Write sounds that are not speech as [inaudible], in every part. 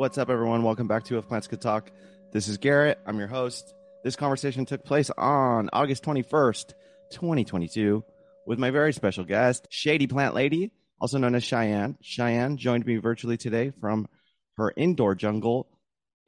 What's up, everyone? Welcome back to If Plants Could Talk. This is Garrett. I'm your host. This conversation took place on August 21st, 2022, with my very special guest, Shady Plant Lady, also known as Cheyenne. Cheyenne joined me virtually today from her indoor jungle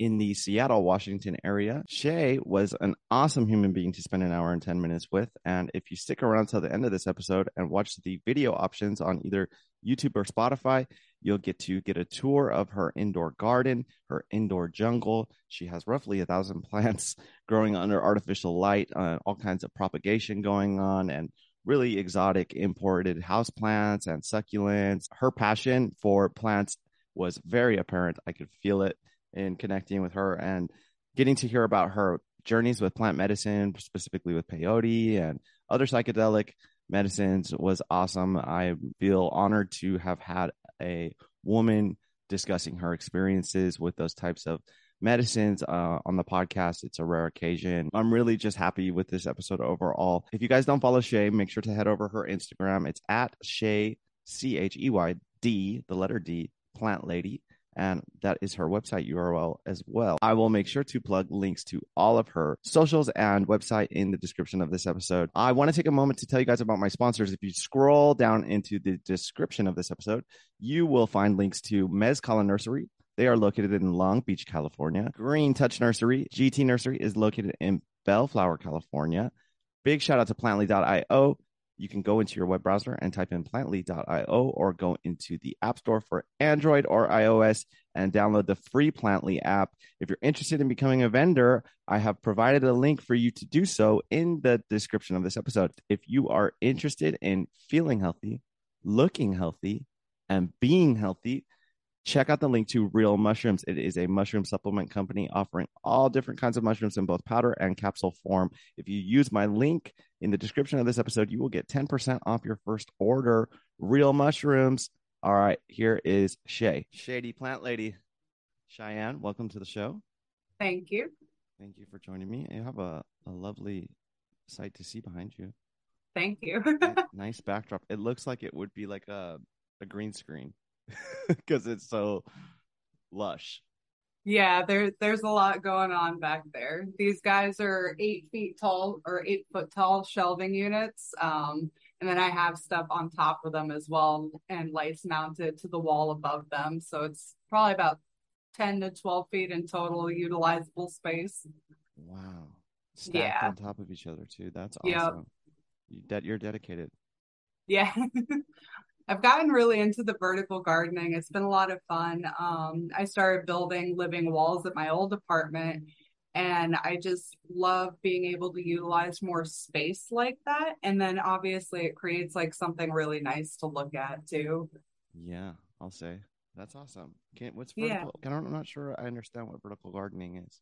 in the Seattle, Washington area. Shay was an awesome human being to spend an hour and 10 minutes with. And if you stick around till the end of this episode and watch the video options on either YouTube or Spotify, you'll get to get a tour of her indoor garden, her indoor jungle. She has roughly a thousand [laughs] plants growing under artificial light, uh, all kinds of propagation going on, and really exotic imported house plants and succulents. Her passion for plants was very apparent. I could feel it in connecting with her and getting to hear about her journeys with plant medicine, specifically with peyote and other psychedelic medicines was awesome. I feel honored to have had a woman discussing her experiences with those types of medicines uh, on the podcast. It's a rare occasion. I'm really just happy with this episode overall. If you guys don't follow Shay, make sure to head over her Instagram. It's at Shay, C H E Y D, the letter D, plant lady and that is her website URL as well. I will make sure to plug links to all of her socials and website in the description of this episode. I want to take a moment to tell you guys about my sponsors. If you scroll down into the description of this episode, you will find links to Mezcala Nursery. They are located in Long Beach, California. Green Touch Nursery, GT Nursery, is located in Bellflower, California. Big shout out to plantly.io you can go into your web browser and type in plantly.io or go into the App Store for Android or iOS and download the free Plantly app. If you're interested in becoming a vendor, I have provided a link for you to do so in the description of this episode. If you are interested in feeling healthy, looking healthy, and being healthy, check out the link to Real Mushrooms. It is a mushroom supplement company offering all different kinds of mushrooms in both powder and capsule form. If you use my link in the description of this episode, you will get 10% off your first order. Real Mushrooms. All right, here is Shay, Shady Plant Lady. Cheyenne, welcome to the show. Thank you. Thank you for joining me. You have a, a lovely sight to see behind you. Thank you. [laughs] nice backdrop. It looks like it would be like a, a green screen [laughs] because it's so lush. Yeah, there there's a lot going on back there. These guys are eight feet tall or eight foot tall shelving units. Um, and then I have stuff on top of them as well and lights mounted to the wall above them. So it's probably about 10 to 12 feet in total utilizable space. Wow. Stacked yeah. on top of each other too. That's awesome. Yep. You de- you're dedicated. Yeah. [laughs] I've gotten really into the vertical gardening. It's been a lot of fun. Um, I started building living walls at my old apartment, and I just love being able to utilize more space like that. And then obviously, it creates like something really nice to look at too. Yeah, I'll say that's awesome. Can't what's vertical? Yeah. I'm not sure I understand what vertical gardening is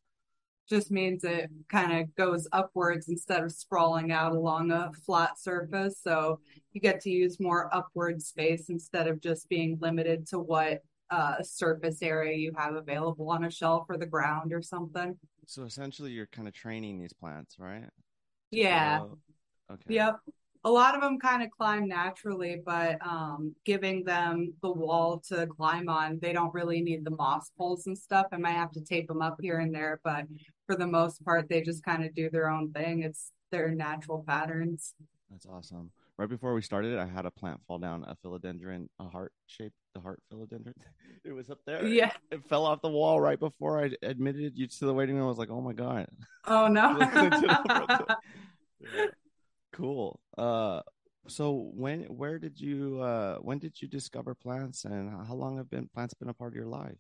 just means it kind of goes upwards instead of sprawling out along a flat surface. So you get to use more upward space instead of just being limited to what uh, surface area you have available on a shelf or the ground or something. So essentially, you're kind of training these plants, right? Yeah. Okay. Yep a lot of them kind of climb naturally, but um, giving them the wall to climb on, they don't really need the moss poles and stuff. I might have to tape them up here and there, but for the most part, they just kind of do their own thing. It's their natural patterns. That's awesome. Right before we started, I had a plant fall down, a philodendron, a heart shaped, the heart philodendron. [laughs] it was up there. Yeah. It fell off the wall right before I admitted you to the waiting room. I was like, oh my God. Oh no. [laughs] [laughs] cool. Uh, so when, where did you, uh, when did you discover plants, and how long have been plants been a part of your life?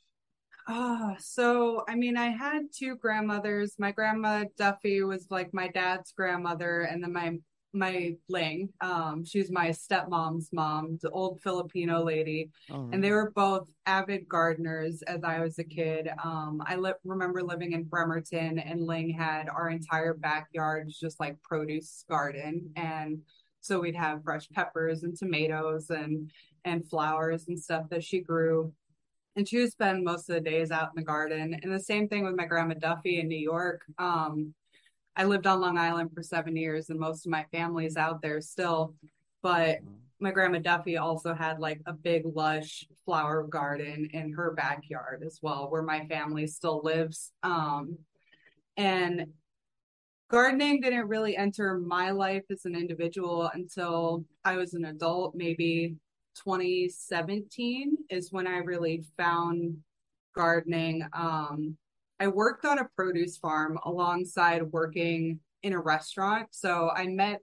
Ah, so I mean, I had two grandmothers. My grandma Duffy was like my dad's grandmother, and then my my Ling. Um, she's my stepmom's mom, the old Filipino lady, and they were both avid gardeners as I was a kid. Um, I li- remember living in Bremerton, and Ling had our entire backyard just like produce garden, and so we'd have fresh peppers and tomatoes and and flowers and stuff that she grew. And she would spend most of the days out in the garden. And the same thing with my grandma Duffy in New York. Um, I lived on Long Island for seven years and most of my family's out there still. But my grandma Duffy also had like a big lush flower garden in her backyard as well, where my family still lives. Um, and gardening didn't really enter my life as an individual until I was an adult, maybe 2017 is when I really found gardening. Um, I worked on a produce farm alongside working in a restaurant. So I met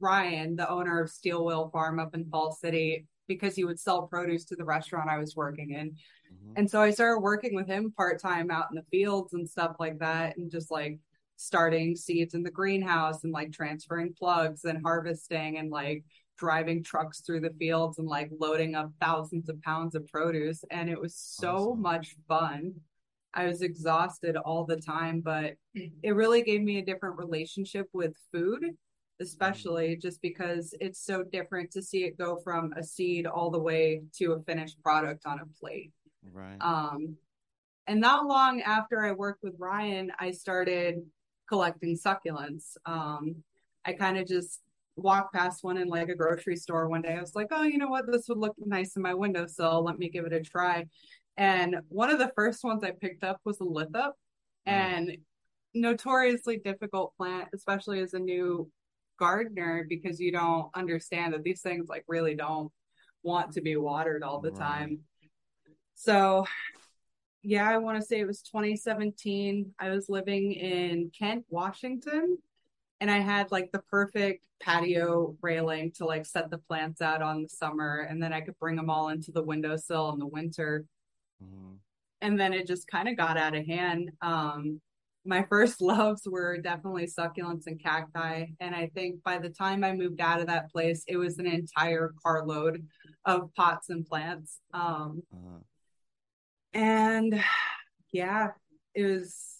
Ryan, the owner of Steel Wheel Farm up in Fall City, because he would sell produce to the restaurant I was working in. Mm-hmm. And so I started working with him part time out in the fields and stuff like that, and just like starting seeds in the greenhouse and like transferring plugs and harvesting and like driving trucks through the fields and like loading up thousands of pounds of produce. And it was so awesome. much fun. I was exhausted all the time, but it really gave me a different relationship with food, especially mm-hmm. just because it's so different to see it go from a seed all the way to a finished product on a plate. Right. Um, and not long after I worked with Ryan, I started collecting succulents. Um, I kind of just walked past one in like a grocery store one day. I was like, oh, you know what? This would look nice in my windowsill. Let me give it a try. And one of the first ones I picked up was a lithops, mm. and notoriously difficult plant, especially as a new gardener, because you don't understand that these things like really don't want to be watered all the right. time. So yeah, I want to say it was 2017. I was living in Kent, Washington, and I had like the perfect patio railing to like set the plants out on the summer, and then I could bring them all into the windowsill in the winter. Mm-hmm. And then it just kind of got out of hand. Um, my first [laughs] loves were definitely succulents and cacti. And I think by the time I moved out of that place, it was an entire carload of pots and plants. Um, uh-huh and [sighs] yeah, it was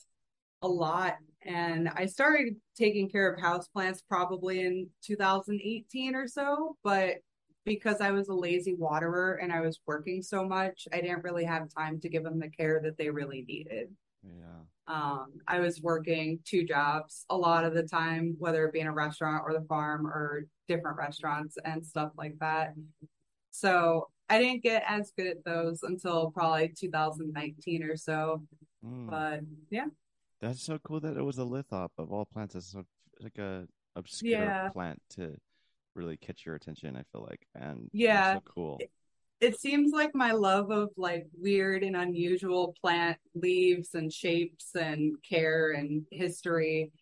a lot. And I started taking care of houseplants probably in 2018 or so, but because I was a lazy waterer and I was working so much, I didn't really have time to give them the care that they really needed. Yeah. Um, I was working two jobs a lot of the time, whether it be in a restaurant or the farm or different restaurants and stuff like that. So I didn't get as good at those until probably 2019 or so. Mm. But yeah. That's so cool that it was a lithop of all plants. It's like a obscure yeah. plant to really catch your attention, I feel like. And yeah, so cool. It, it seems like my love of like weird and unusual plant leaves and shapes and care and history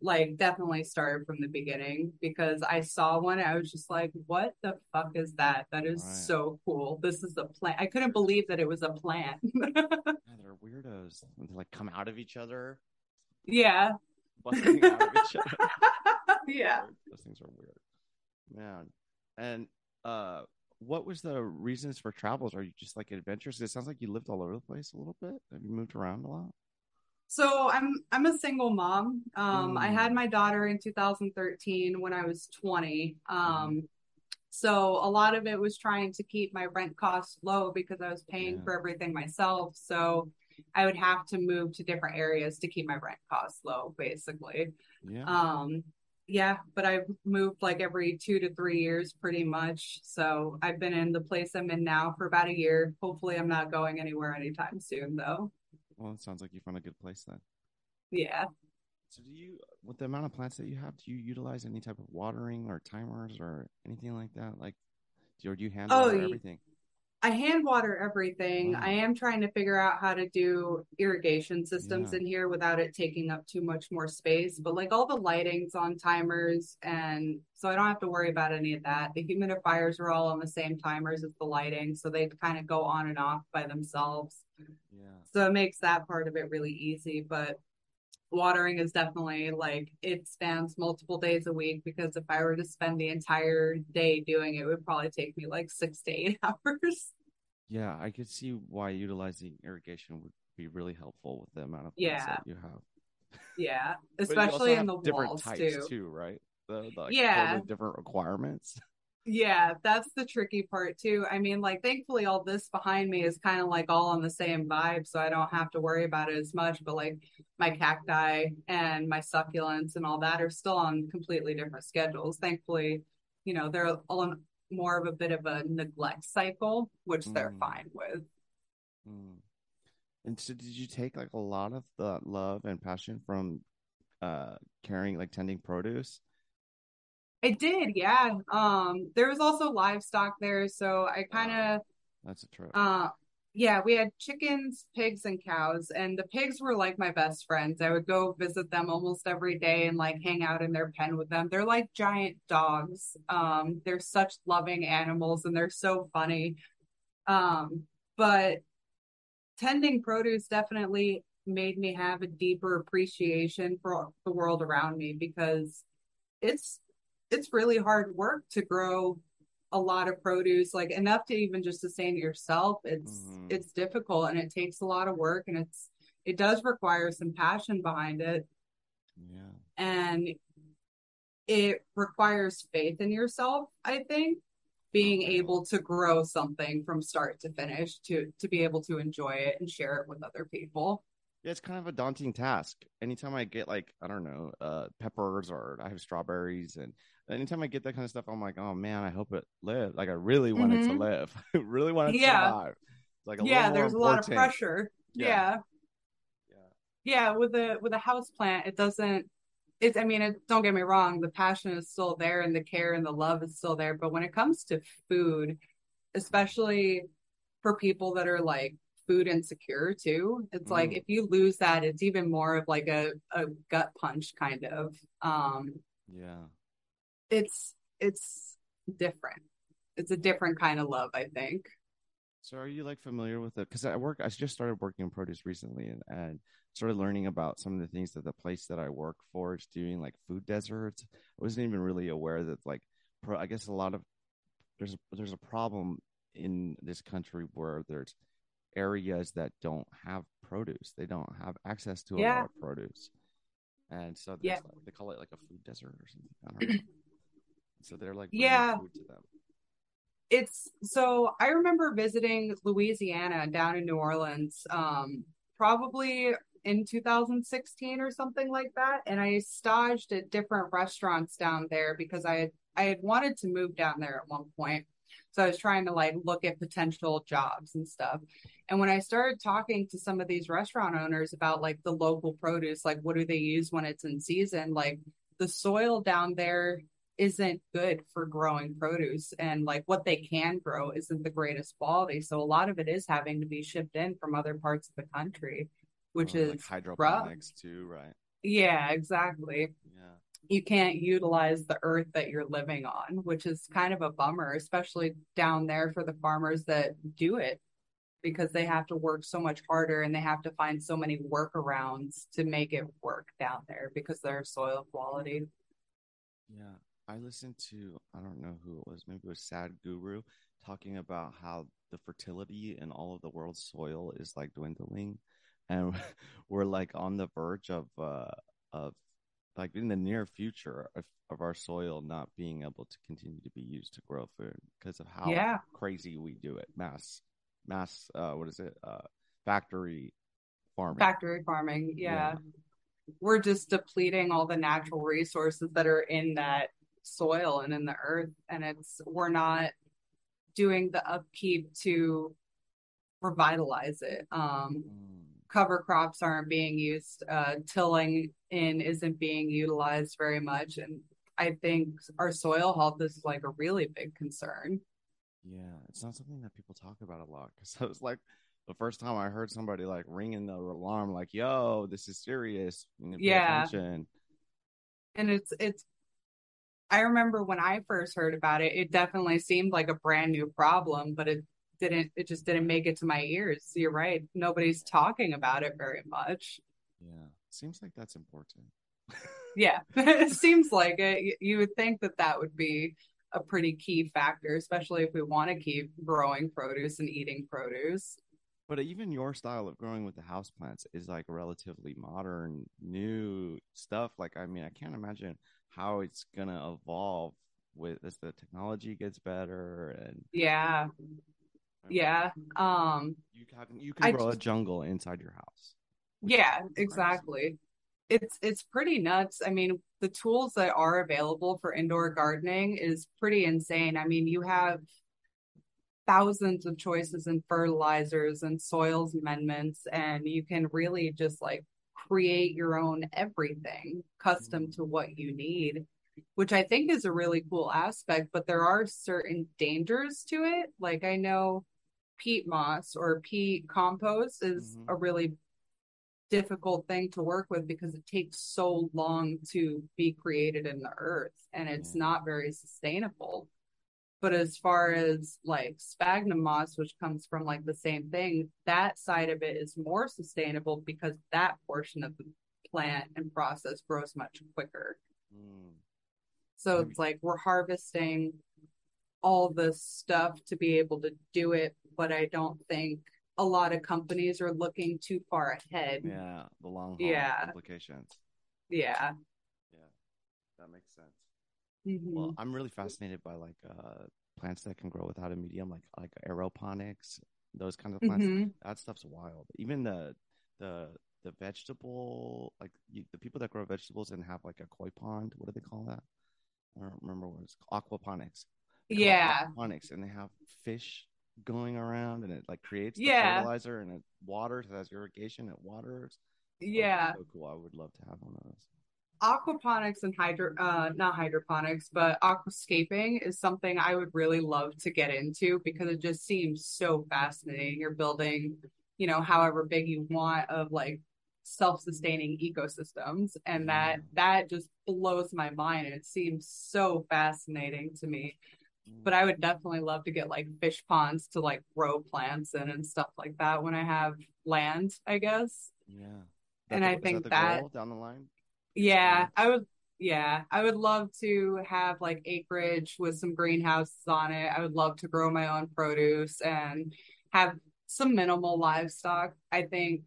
like definitely started from the beginning because I saw one. I was just like, what the fuck is that? That is right. so cool. This is a plant. I couldn't believe that it was a plant. [laughs] yeah, they're weirdos. They like come out of each other. Yeah. Out of each other. [laughs] yeah. Those things are weird. Man. And uh what was the reasons for travels? Are you just like adventurous? It sounds like you lived all over the place a little bit. Have you moved around a lot? So I'm I'm a single mom. Um, mm. I had mm. my daughter in 2013 when I was 20. Um, mm. So a lot of it was trying to keep my rent costs low because I was paying yeah. for everything myself. So I would have to move to different areas to keep my rent costs low, basically. Yeah. Um, yeah, but I've moved like every two to three years pretty much. So I've been in the place I'm in now for about a year. Hopefully I'm not going anywhere anytime soon though. Well, it sounds like you found a good place then. Yeah. So, do you, with the amount of plants that you have, do you utilize any type of watering or timers or anything like that? Like, or do you hand water oh, everything? I hand water everything. Wow. I am trying to figure out how to do irrigation systems yeah. in here without it taking up too much more space. But like all the lighting's on timers, and so I don't have to worry about any of that. The humidifiers are all on the same timers as the lighting, so they kind of go on and off by themselves. Yeah. So it makes that part of it really easy. But watering is definitely like it spans multiple days a week because if I were to spend the entire day doing it, it would probably take me like six to eight [laughs] hours. Yeah, I could see why utilizing irrigation would be really helpful with the amount of yeah. that you have. Yeah, [laughs] especially in the different walls types too. too, right? The, the like, yeah, totally different requirements. [laughs] Yeah, that's the tricky part too. I mean, like thankfully all this behind me is kind of like all on the same vibe, so I don't have to worry about it as much, but like my cacti and my succulents and all that are still on completely different schedules. Thankfully, you know, they're all on more of a bit of a neglect cycle, which they're Mm. fine with. Mm. And so, did you take like a lot of the love and passion from uh carrying, like tending produce? I did, yeah. Um, there was also livestock there, so I kind of That's a trip. Uh, yeah, we had chickens, pigs, and cows, and the pigs were like my best friends. I would go visit them almost every day and like hang out in their pen with them. They're like giant dogs. Um, they're such loving animals and they're so funny. Um, but tending produce definitely made me have a deeper appreciation for the world around me because it's it's really hard work to grow a lot of produce like enough to even just sustain yourself it's Mhm. it's difficult and it takes a lot of work and it's it does require some passion behind it Yeah. and it requires faith in yourself i think being Okay. able to grow something from start to finish to to be able to enjoy it and share it with other people Yeah, it's kind of a daunting task. Anytime I get like, I don't know, uh peppers or I have strawberries and anytime I get that kind of stuff, I'm like, oh man, I hope it live. Like I really want it to Mhm. live. [laughs] I really want it to Yeah. survive. It's like a yeah there's a lot of pressure Yeah. yeah Yeah. with a with a house plant it doesn't it's i mean it, don't get me wrong the passion is still there and the care and the love is still there but when it comes to food especially for people that are like food insecure too it's like Mm. if you lose that it's even more of like a, a gut punch kind of um Yeah. It's it's different it's a different kind of love i think So are you like familiar with it? Because I work, I just started working in produce recently and, and started learning about some of the things that the place that I work for is doing, like food deserts. I wasn't even really aware that like, pro, I guess a lot of there's there's a problem in this country where there's areas that don't have produce. They don't have access to a Yeah. lot of produce, and so Yeah. like, they call it like a food desert or something. [clears throat] I don't know. so they're like Yeah. food to them. it's so I remember visiting Louisiana down in New Orleans, um, probably in 2016 or something like that. And I staged at different restaurants down there because I had I had wanted to move down there at one point. So I was trying to like look at potential jobs and stuff. And when I started talking to some of these restaurant owners about like the local produce, like what do they use when it's in season, like the soil down there isn't good for growing produce and like what they can grow isn't the greatest quality. So a lot of it is having to be shipped in from other parts of the country which Or, is like rough. hydroponics too, right? yeah exactly. Yeah. you can't utilize the earth that you're living on which is kind of a bummer especially down there for the farmers that do it because they have to work so much harder and they have to find so many workarounds to make it work down there because their soil quality. Yeah, I listened to, I don't know who it was, maybe it was Sad Guru talking about how the fertility in all of the world's soil is like dwindling. And [laughs] we're like on the verge of, uh, of like in the near future of, of our soil not being able to continue to be used to grow food because of how yeah crazy we do it. Mass, mass, uh, what is it? Uh, factory farming. factory farming yeah. Yeah. we're just depleting all the natural resources that are in that soil and in the earth and it's we're not doing the upkeep to revitalize it um Mm, cover crops aren't being used uh tilling in isn't being utilized very much and i think our soil health is like a really big concern Yeah, it's not something that people talk about a lot because [laughs] I was like the first time I heard somebody like ringing the alarm, like, "Yo, this is serious. You need to pay Yeah. attention." and it's it's I remember when I first heard about it, it definitely seemed like a brand new problem, but it didn't it just didn't make it to my ears. You're right. Nobody's talking about it very much. Yeah, seems like that's important. [laughs] Yeah. [laughs] it seems like it. You- would think that that would be a pretty key factor, especially if we want to keep growing produce and eating produce. But even your style of growing with the houseplants is like relatively modern, new stuff. Like, I mean, I can't imagine how it's gonna evolve with as the technology gets better and Yeah. Yeah. Um you can you can I grow a jungle inside your house. Yeah, exactly. it's it's pretty nuts. I mean, the tools that are available for indoor gardening is pretty insane. I mean, you have thousands of choices in fertilizers and soils amendments, and you can really just like create your own everything custom to what you need, which I think is a really cool aspect. But there are certain dangers to it. Like I know peat moss or peat compost is Mhm. a really difficult thing to work with because it takes so long to be created in the earth and it's Yeah. not very sustainable. But as far as like sphagnum moss, which comes from like the same thing, that side of it is more sustainable because that portion of the plant and process grows much quicker. Mm. So it's like we're harvesting all this stuff to be able to do it, but I don't think a lot of companies are looking too far ahead. Yeah, the long haul Yeah. implications. Yeah. Yeah, that makes sense. Mhm. Well, I'm really fascinated by like uh plants that can grow without a medium, like like aeroponics, those kinds of plants. Mhm. That stuff's wild. Even the the the vegetable, like you, the people that grow vegetables and have like a koi pond. What do they call that? I don't remember what it's called. Aquaponics. They call it Yeah. aquaponics, and they have fish going around, and it like creates the Yeah. fertilizer, and it waters. It has irrigation. It waters. Yeah. so cool. I would love to have one of those. Aquaponics and hydro uh not hydroponics but aquascaping is something i would really love to get into because it just seems so fascinating you're building you know however big you want of like self-sustaining ecosystems and that that just blows my mind and it seems so fascinating to me but i would definitely love to get like fish ponds to like grow plants in and stuff like that when i have land i guess Yeah. And the- I think that- goal down the line. Yeah, I would. Yeah, I would love to have like acreage with some greenhouses on it. I would love to grow my own produce and have some minimal livestock. I think.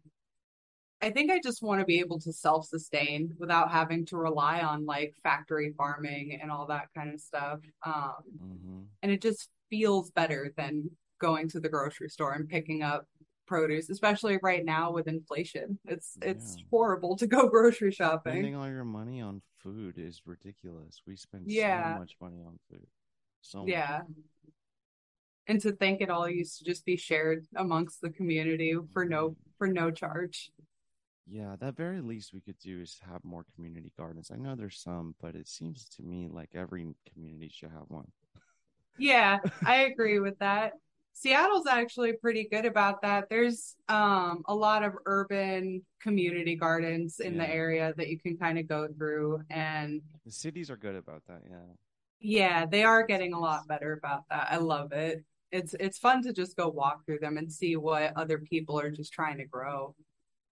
I think I just want to be able to self-sustain without having to rely on like factory farming and all that kind of stuff. Um, hmm and it just feels better than going to the grocery store and picking up produce, especially right now with inflation. It's it's horrible to go [laughs] grocery shopping. Spending all your money on food is ridiculous. We spend Yeah. so much money on food. So much. Yeah. And to think it all used to just be shared amongst the community for no for no charge. Yeah, that very least we could do is have more community gardens. I know there's some, but it seems to me like every community should have one. Yeah, I agree with that. Seattle's actually pretty good about that. There's um a lot of urban community gardens in the area that you can kind of go through and The cities are good about that. Yeah. yeah, they are getting a lot better about that. I love it. It's it's fun to just go walk through them and see what other people are just trying to grow.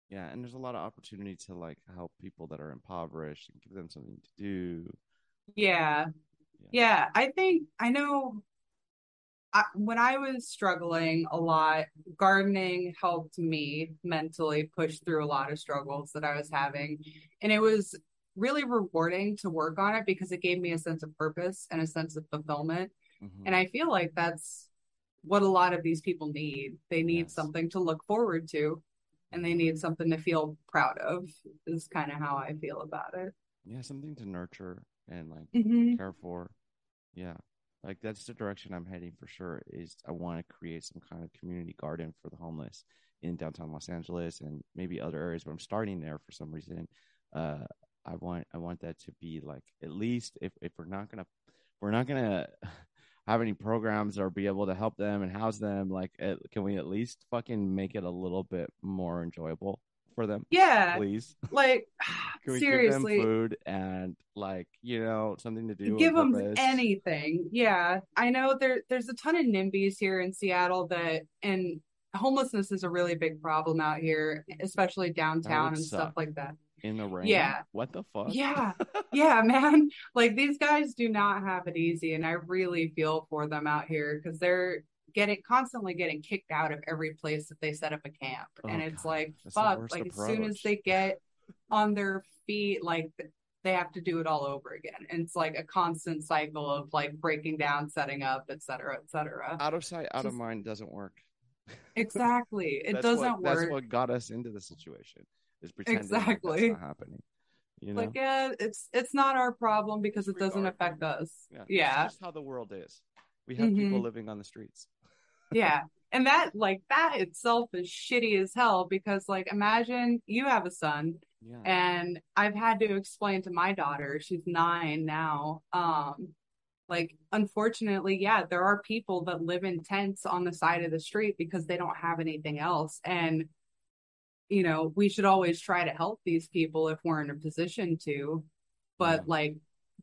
Yeah, and there's a lot of opportunity to like help people that are impoverished and give them something to do. Yeah. Yeah, I think I know I, when I was struggling a lot, gardening helped me mentally push through a lot of struggles that I was having. And it was really rewarding to work on it because it gave me a sense of purpose and a sense of fulfillment. Mhm. And I feel like that's what a lot of these people need. They need Yes. something to look forward to and they need something to feel proud of, is kind of how I feel about it. yeah, something to nurture and like Mm-hmm. care for. Yeah. Like that's the direction I'm heading for sure is I want to create some kind of community garden for the homeless in downtown Los Angeles and maybe other areas, but I'm starting there for some reason. Uh I want I want that to be like at least if if we're not gonna we're not gonna [laughs] have any programs or be able to help them and house them, like can we at least fucking make it a little bit more enjoyable for them, Yeah, please? like [sighs] [sighs] seriously. food and like you know something to do? give them purpose? anything. Yeah, I know there there's a ton of NIMBYs here in Seattle that and homelessness is a really big problem out here, especially downtown and stuff like that. in the rain. Yeah. What the fuck? Yeah. [laughs] Yeah, man. [laughs] Like these guys do not have it easy and I really feel for them out here because they're getting constantly getting kicked out of every place that they set up a camp. Oh, and it's God. like That's fuck, like as soon as they get on their feet, like they have to do it all over again. And it's like a constant cycle of like breaking down, setting up, et cetera, et cetera. Out of sight, out of mind doesn't work. Exactly. [laughs] It doesn't what, work. That's what got us into the situation. Is pretending like Exactly. that's not happening. You know, like yeah, it's it's not our problem because it doesn't affect us. yeah, Yeah. It's just how the world is. We have people Mhm. living on the streets. Yeah. And that like that itself is shitty as hell because like imagine you have a son Yeah, and I've had to explain to my daughter, she's nine now, um, like unfortunately, yeah, there are people that live in tents on the side of the street because they don't have anything else. And you know, we should always try to help these people if we're in a position to. But Yeah. like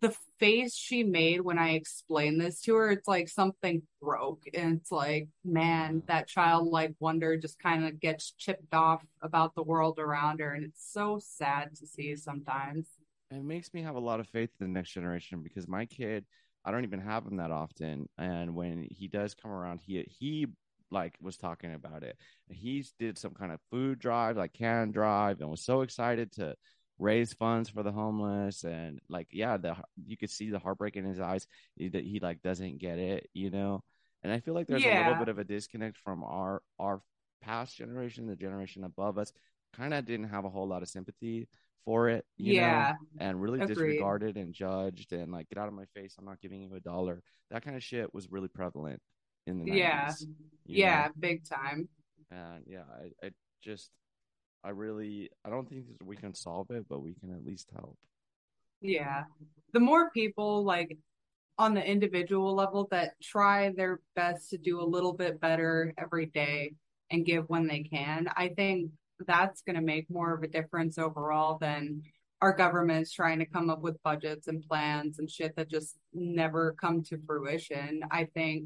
the face she made when I explained this to her, it's like something broke. And it's like, man, that childlike wonder just kind of gets chipped off about the world around her. And it's so sad to see sometimes. it makes me have a lot of faith in the next generation because my kid, I don't even have him that often, and when he does come around, he he like was talking about it. He did some kind of food drive, like can drive, and was so excited to raise funds for the homeless and like yeah the you could see the heartbreak in his eyes he, that he like doesn't get it you know and i feel like there's a little bit of a disconnect from our our past generation the generation above us kind of didn't have a whole lot of sympathy for it you know yeah. and really Agreed. disregarded and judged and like get out of my face i'm not giving you a dollar that kind of shit was really prevalent in the 90s Yeah. you know? Yeah. Big time. and yeah I, I just i really i don't think we can solve it but we can at least help Yeah. The more people like on the individual level that try their best to do a little bit better every day and give when they can, I think that's going to make more of a difference overall than our government's trying to come up with budgets and plans and shit that just never come to fruition. I think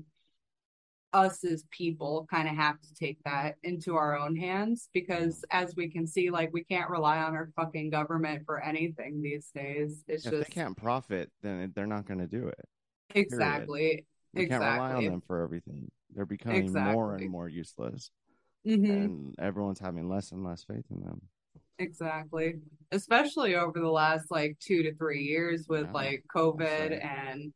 us as people kind of have to take that into our own hands because as we can see like we can't rely on our fucking government for anything these days. It's if just they can't profit then they're not going to do it exactly. We can't rely on Exactly. them for everything. They're becoming more and more useless hmm and everyone's having less and less faith in them. Exactly. Especially over the last like two to three years with Yeah, like covid and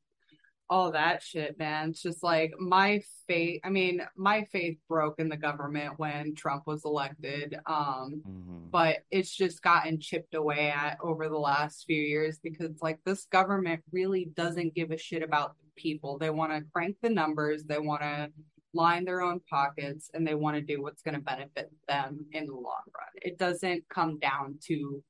all that shit man it's just like my faith i mean my faith broke in the government when trump was elected um hmm but it's just gotten chipped away at over the last few years because like this government really doesn't give a shit about the people. They want to crank the numbers, they want to line their own pockets, and they want to do what's going to benefit them in the long run. It doesn't come down to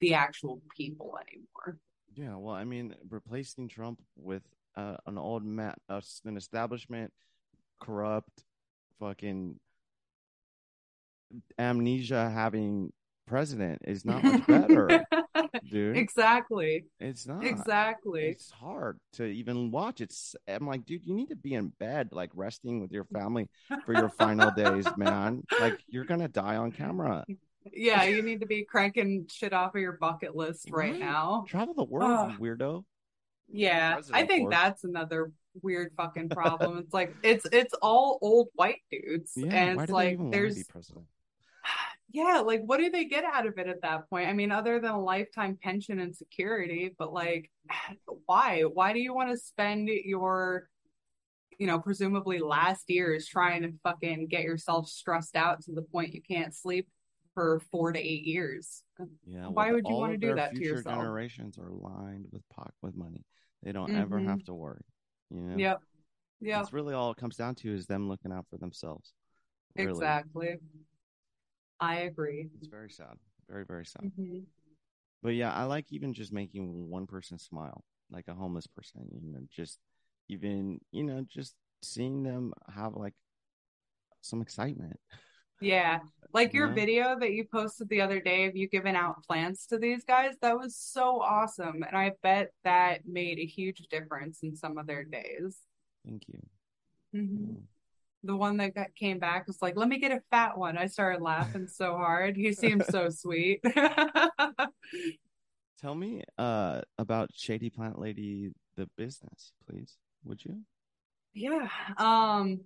the actual people anymore. Yeah, well, I mean, replacing Trump with uh, an old man, uh, an establishment, corrupt, fucking amnesia having president is not much better, [laughs] dude. exactly. It's not. Exactly. It's hard to even watch. It's. I'm like, dude, you need to be in bed, like resting with your family for your final days, [laughs] man. Like you're gonna die on camera. Yeah, you need to be cranking shit off of your bucket list right Right. now. Travel the world, weirdo. Yeah, I think for. that's another weird fucking problem. It's like it's it's all old white dudes, Yeah, and it's do like want to there's [sighs] yeah, like what do they get out of it at that point? I mean, other than a lifetime pension and security, but like, [sighs] why? Why do you want to spend your you know, presumably last years trying to fucking get yourself stressed out to the point you can't sleep for four to eight years. Yeah. Why well, would you wanna do their that to yourself? Generations are lined with pock with money. They don't ever Mhm. have to worry. You know. Yep. Yep. That's really all it comes down to is them looking out for themselves. Really. Exactly. I agree. It's very sad. Very very sad. Mhm. But yeah, I like even just making one person smile, like a homeless person. You know, just even you know just seeing them have like some excitement. [laughs] Yeah. Like your Yeah. video that you posted the other day of you giving out plants to these guys, that was so awesome. And I bet that made a huge difference in some of their days. Thank you. Mhm. The one that got, came back was like, let me get a fat one. I started laughing so hard. He seemed so [laughs] sweet. [laughs] Tell me uh about Shady Plant Lady the business, please. Would you? Yeah. Um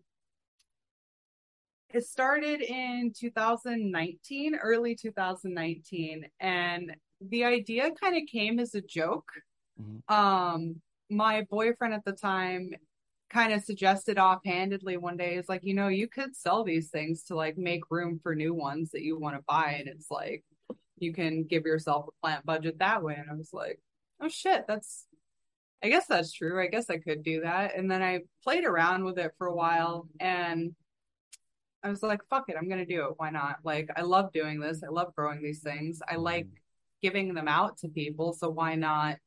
it started in 2019, early 2019, and the idea kind of came as a joke. Mhm. Um my boyfriend at the time kind of suggested offhandedly one day is like, you know, you could sell these things to like make room for new ones that you want to buy and it's like you can give yourself a plant budget that way. And I was like, oh shit, that's, I guess that's true. I guess I could do that. And then I played around with it for a while and I was like, fuck it, I'm to do it. Why not? Like, I love doing this. I love growing these things. I like giving them out to people. So why not,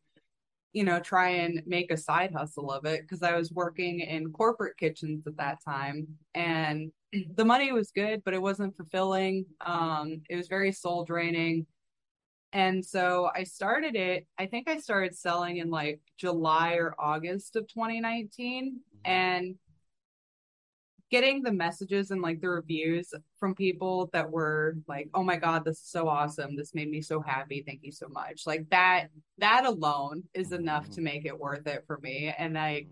you know, try and make a side hustle of it? Because I was working in corporate kitchens at that time and [clears throat] the money was good, but it wasn't fulfilling. Um, it was very soul draining. And so I started it, I think I started selling in like July or August of 2019. And getting the messages and like the reviews from people that were like oh my god this is so awesome. This made me so happy. Thank you so much. Like that that alone is enough to mm-hmm. make it worth it for me. And i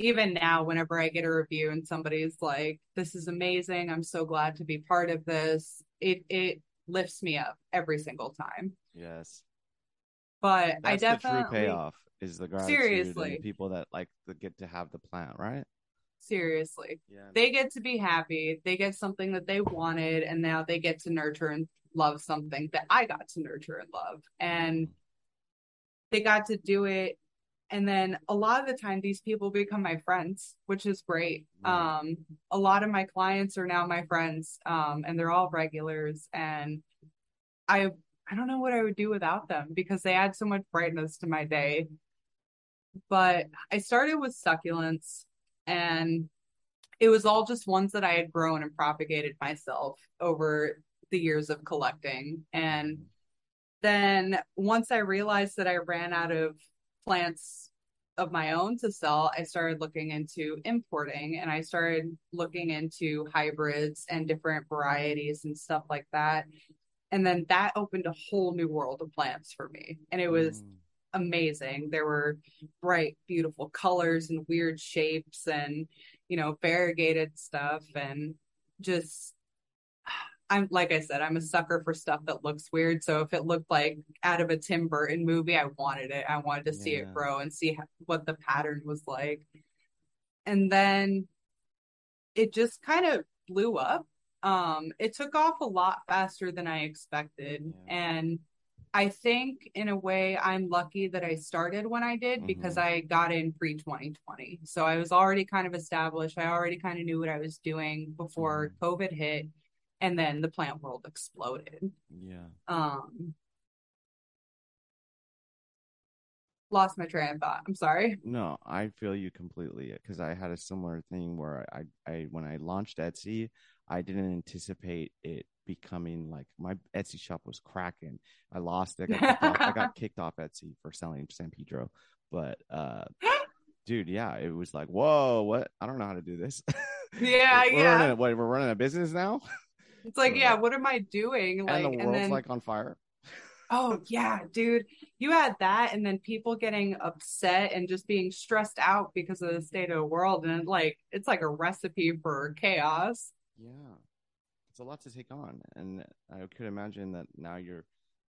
even now whenever i get a review and somebody's like this is amazing. I'm so glad to be part of this it it lifts me up every single time. Yes. But That's i definitely the true payoff is the gratitude seriously. and people that like get to have the plant right Seriously. Yeah. They get to be happy. They get something that they wanted, and now they get to nurture and love something that I got to nurture and love. And they got to do it. And then a lot of the time, these people become my friends, which is great. Um, a lot of my clients are now my friends, um, and they're all regulars. And I, I don't know what I would do without them because they add so much brightness to my day. But I started with succulents and it was all just ones that I had grown and propagated myself over the years of collecting. And then once I realized that I ran out of plants of my own to sell, I started looking into importing and I started looking into hybrids and different varieties and stuff like that. And then that opened a whole new world of plants for me. And it was mm amazing. There were bright, beautiful colors and weird shapes and, you know, variegated stuff and just I'm like I said, I'm a sucker for stuff that looks weird. So if it looked like out of a Tim Burton movie, I wanted it. I wanted to see yeah. it grow and see how, what the pattern was like. And then it just kind of blew up. Um, it took off a lot faster than I expected. Yeah. And I think in a way I'm lucky that I started when I did because mm-hmm. I got in pre 2020. So I was already kind of established. I already kind of knew what I was doing before mm-hmm. COVID hit and then the plant world exploded. Yeah. Um lost my train of thought. I'm sorry. No, I feel you completely because I had a similar thing where I, I when I launched Etsy, I didn't anticipate it becoming like my Etsy shop was cracking. I lost it. I got, off, I got [laughs] kicked off Etsy for selling San Pedro, but uh, dude, yeah, it was like, whoa, what? I don't know how to do this. [laughs] Yeah, we're yeah. Running, what, we're running a business now. It's [laughs] like, so, yeah, what am I doing? Like, and the world's and then, like on fire. Oh yeah, dude. You had that and then people getting upset and just being stressed out because of the state of the world. And like it's like a recipe for chaos. Yeah it's a lot to take on, and I could imagine that now your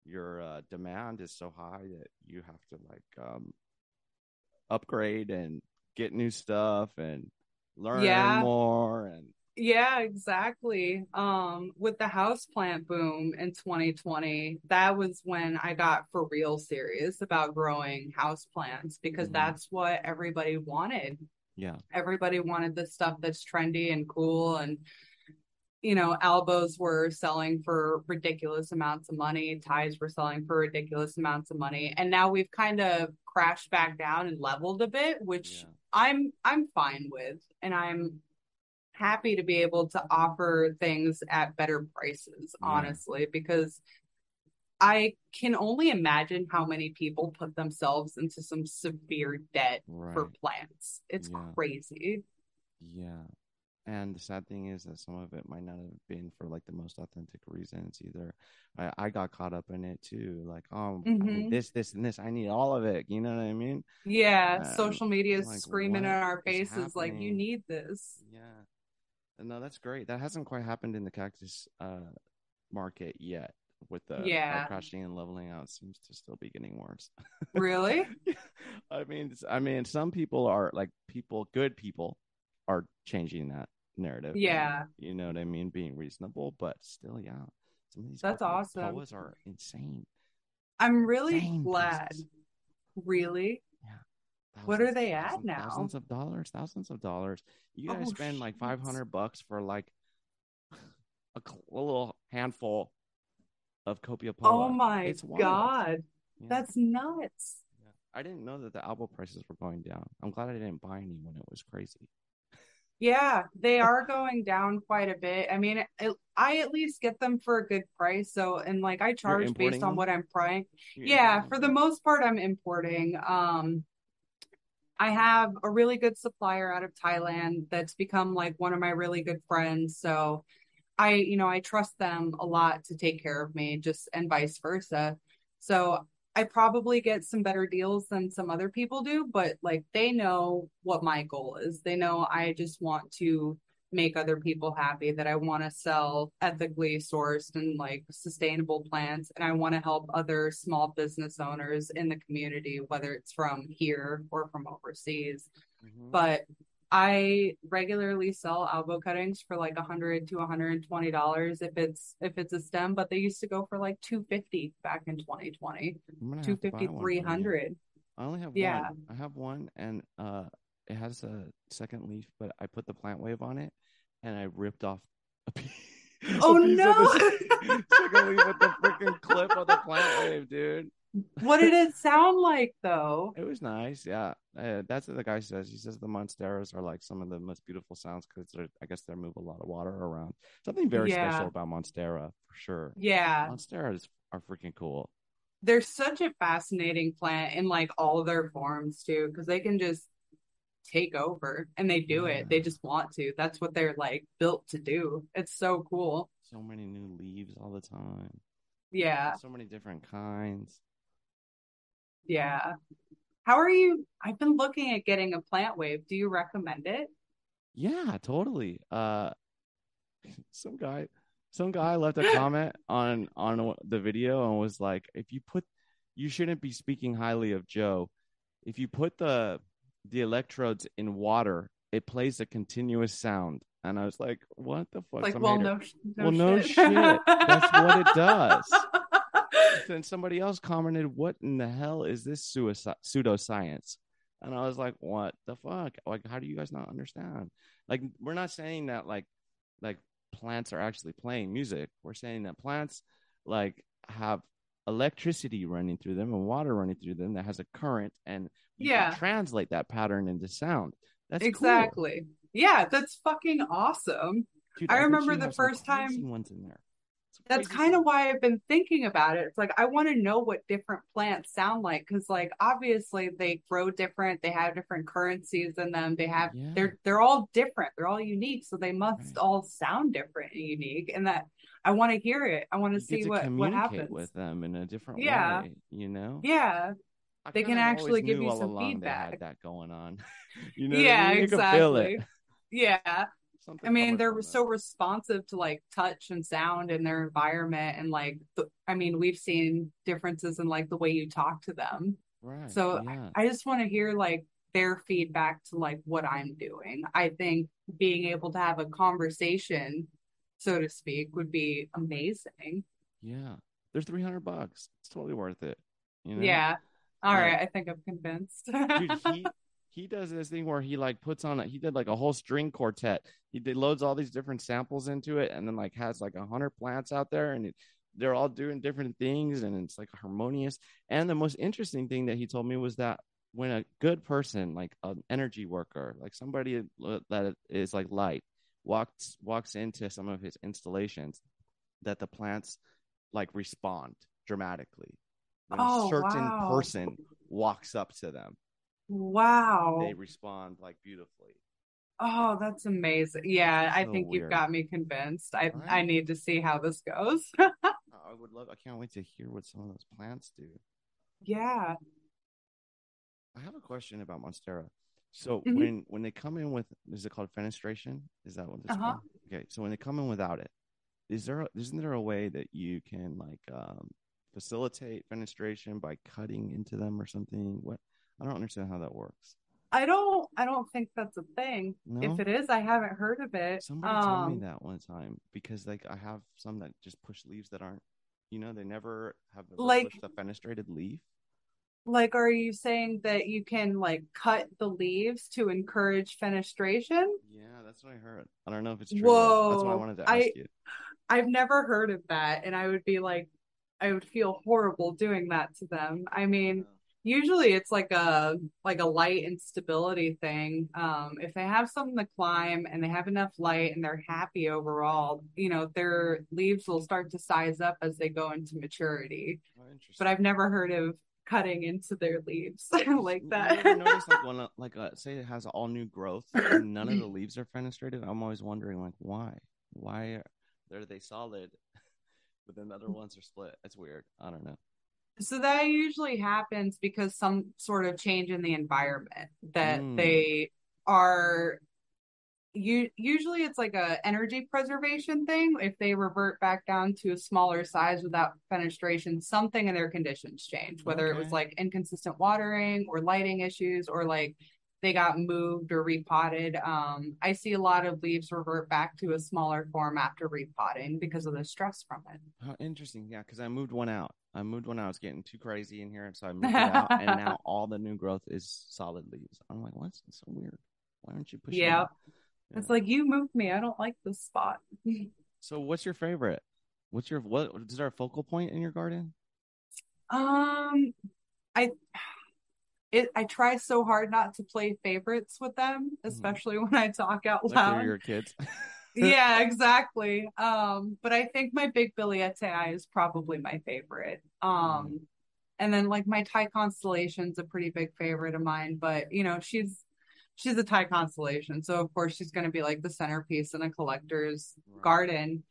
your uh, demand is so high that you have to like um, upgrade and get new stuff and learn yeah. more and yeah exactly um with the house plant boom in 2020 that was when i got for real serious about growing house plants because mm-hmm. that's what everybody wanted yeah everybody wanted the stuff that's trendy and cool and you know, albos were selling for ridiculous amounts of money, Thais were selling for ridiculous amounts of money, and now we've kind of crashed back down and leveled a bit, which yeah. I'm I'm fine with, and I'm happy to be able to offer things at better prices, yeah. honestly, because I can only imagine how many people put themselves into some severe debt right. for plants. It's yeah. crazy. Yeah. And the sad thing is that some of it might not have been for like the most authentic reasons either. I, I got caught up in it too. Like, oh, mm-hmm. this, this, and this. I need all of it. You know what I mean? Yeah. social media is like, screaming in our faces like, you need this. Yeah. No, that's great. That hasn't quite happened in the cactus uh, market yet. With the yeah. crashing and leveling out, seems to still be getting worse. really? [laughs] I mean, I mean, some people are like people, good people, are changing that narrative. Yeah. And, you know what I mean? Being reasonable, but still, yeah. Some of these That's awesome. Koas are insane. I'm really Insane glad. pieces. Really? What are Thousands- they at now? Thousands of dollars. Thousands of dollars. You gotta Oh, spend like five hundred bucks for like [laughs] a, little handful of Copiapoa. Oh my It's wild. god. Yeah. That's nuts. Yeah. I didn't know that the album prices were going down. I'm glad I didn't buy any when it was crazy. Yeah, they are going down quite a bit. I mean, it, I at least get them for a good price. So, and like I charge based on what I'm buying. Yeah, for the most part, I'm importing. Um, I have a really good supplier out of Thailand that's become like one of my really good friends. So I, you know, I trust them a lot to take care of me, just and vice versa. So I probably get some better deals than some other people do, but like they know what my goal is. They know I just want to make other people happy, that I want to sell ethically sourced and like sustainable plants, and I want to help other small business owners in the community, whether it's from here or from overseas. Mhm. But I regularly sell albo cuttings for like a hundred to $120 if it's if it's a stem, but they used to go for like 250 back in 2020. I'm have 250 one 300 I only have Yeah. one. I have one, and uh, it has a second leaf, but I put the plant wave on it, and I ripped off a [laughs] piece. Oh, a piece no! [laughs] second leaf with the freaking clip of the plant wave, dude. What did it [laughs] sound like though? It was nice, yeah. Uh, that's what the guy says. He says the monsteras are like some of the most beautiful sounds because I guess they move a lot of water around. Something very Yeah. special about monstera for sure. Yeah, Monsteras are freaking cool. they're such a fascinating plant in like all their forms too, because they can just take over and they do it. They just want to. That's what they're like built to do. It's so cool. So many new leaves all the time. Yeah, So many different kinds. Yeah. How are you? I've been looking at getting a plant wave. Do you recommend it? Yeah, totally. Uh, [laughs] some guy, some guy left a [laughs] comment on on the video and was like, "If you put, you shouldn't be speaking highly of Joe. If you put the the electrodes in water, it plays a continuous sound." And I was like, "What the fuck?" like, well, no, no Well, no shit. shit. That's what it [laughs] does. Then somebody else commented, "What in the hell is this suicide pseudoscience?" And I was like, "What the fuck? Like, how do you guys not understand? Like, we're not saying that like like plants are actually playing music. We're saying that plants like have electricity running through them and water running through them that has a current, and you Yeah. can translate that pattern into sound. That's cool. exactly. Yeah, that's fucking awesome. Dude, I bet remember the first time- ones in there. That's kind of why I've been thinking about it. It's like I want to know what different plants sound like because, like, obviously they grow different. They have different currencies in them. They have Yeah. they're they're all different. They're all unique, so they must Right. all sound different and unique. And that I want to hear it. I want to see what what happens. with them in a different Yeah. way, you know? Yeah, I They can actually give you some feedback. That going on. [laughs] you know what I yeah, mean? You exactly. Yeah. Something I mean, they're so responsive to like touch and sound in their environment, and like, th- I mean, we've seen differences in like the way you talk to them. right. So yeah. I just want to hear like their feedback to like what I'm doing. I think being able to have a conversation, so to speak, would be amazing. yeah. They're three hundred bucks. It's totally worth it. You know? Yeah. All Like- right. I think I'm convinced. Dude, he [laughs] he does this thing where he like puts on a, he did like a whole string quartet. He did loads all these different samples into it and then like has like a hundred plants out there and it, they're all doing different things and it's like harmonious. And the most interesting thing that he told me was that when a good person, like an energy worker, like somebody that is like light, walks walks into some of his installations, that the plants like respond dramatically. When Oh, a certain wow. person walks up to them, wow. they respond like beautifully. Oh, that's amazing. Yeah, I So think you've got me convinced. I Right? I need to see how this goes. [laughs] I would love. I can't wait to hear what some of those plants do. yeah. I have a question about Monstera. So Mhm. when when they come in with is it called fenestration? Is that what it's Uh-huh. called? Okay, so when they come in without it, is there a, isn't there a way that you can like um, facilitate fenestration by cutting into them or something? What I don't understand how that works. I don't I don't think that's a thing. No? If it is, I haven't heard of it. Somebody told me Um, that one time because like I have some that just push leaves that aren't, you know, they never have ever Like- the fenestrated leaf. Like, are you saying that you can like cut the leaves to encourage fenestration? Yeah, that's what I heard. I don't know if it's true. though. That's why I wanted to ask I- you. I've never heard of that, and I would be like, I would feel horrible doing that to them. I mean, usually it's like a like a light and stability thing. Um, if they have something to climb and they have enough light and they're happy overall, you know, their leaves will start to size up as they go into maturity. Oh. But I've never heard of cutting into their leaves [laughs] like that. notice like [laughs] when like uh, say it has all new growth and none of the [clears throat] leaves are fenestrated? I'm always wondering like why? Why are, are they solid, [laughs] but then the other ones are split? It's weird. I don't know. So that usually happens because some sort of change in the environment that Mm. they are you usually it's like a energy preservation thing if they revert back down to a smaller size without fenestration something in their conditions change whether it was like inconsistent watering or lighting issues or like they got moved or repotted um i see a lot of leaves revert back to a smaller form after repotting because of the stress from it How interesting. Yeah, because I moved one out. I moved when I was getting too crazy in here, so I moved it out, and now [laughs] all the new growth is solid leaves. I'm like, what's so weird? Why aren't you pushing? Yeah. it? Yeah. it's like you moved me i don't like this spot [laughs] So, what's your favorite? What's your what? Is there a focal point in your garden? Um, I it I try so hard not to play favorites with them, especially when I talk out Mm-hmm. Like loud. your kids. [laughs] Yeah, exactly. Um, but I think my big Billy Billietiae is probably my favorite. Mm-hmm. Um, and then like my Thai constellation's a pretty big favorite of mine, but you know, she's she's a Thai constellation, so of course she's gonna be like the centerpiece in a collector's Right. garden.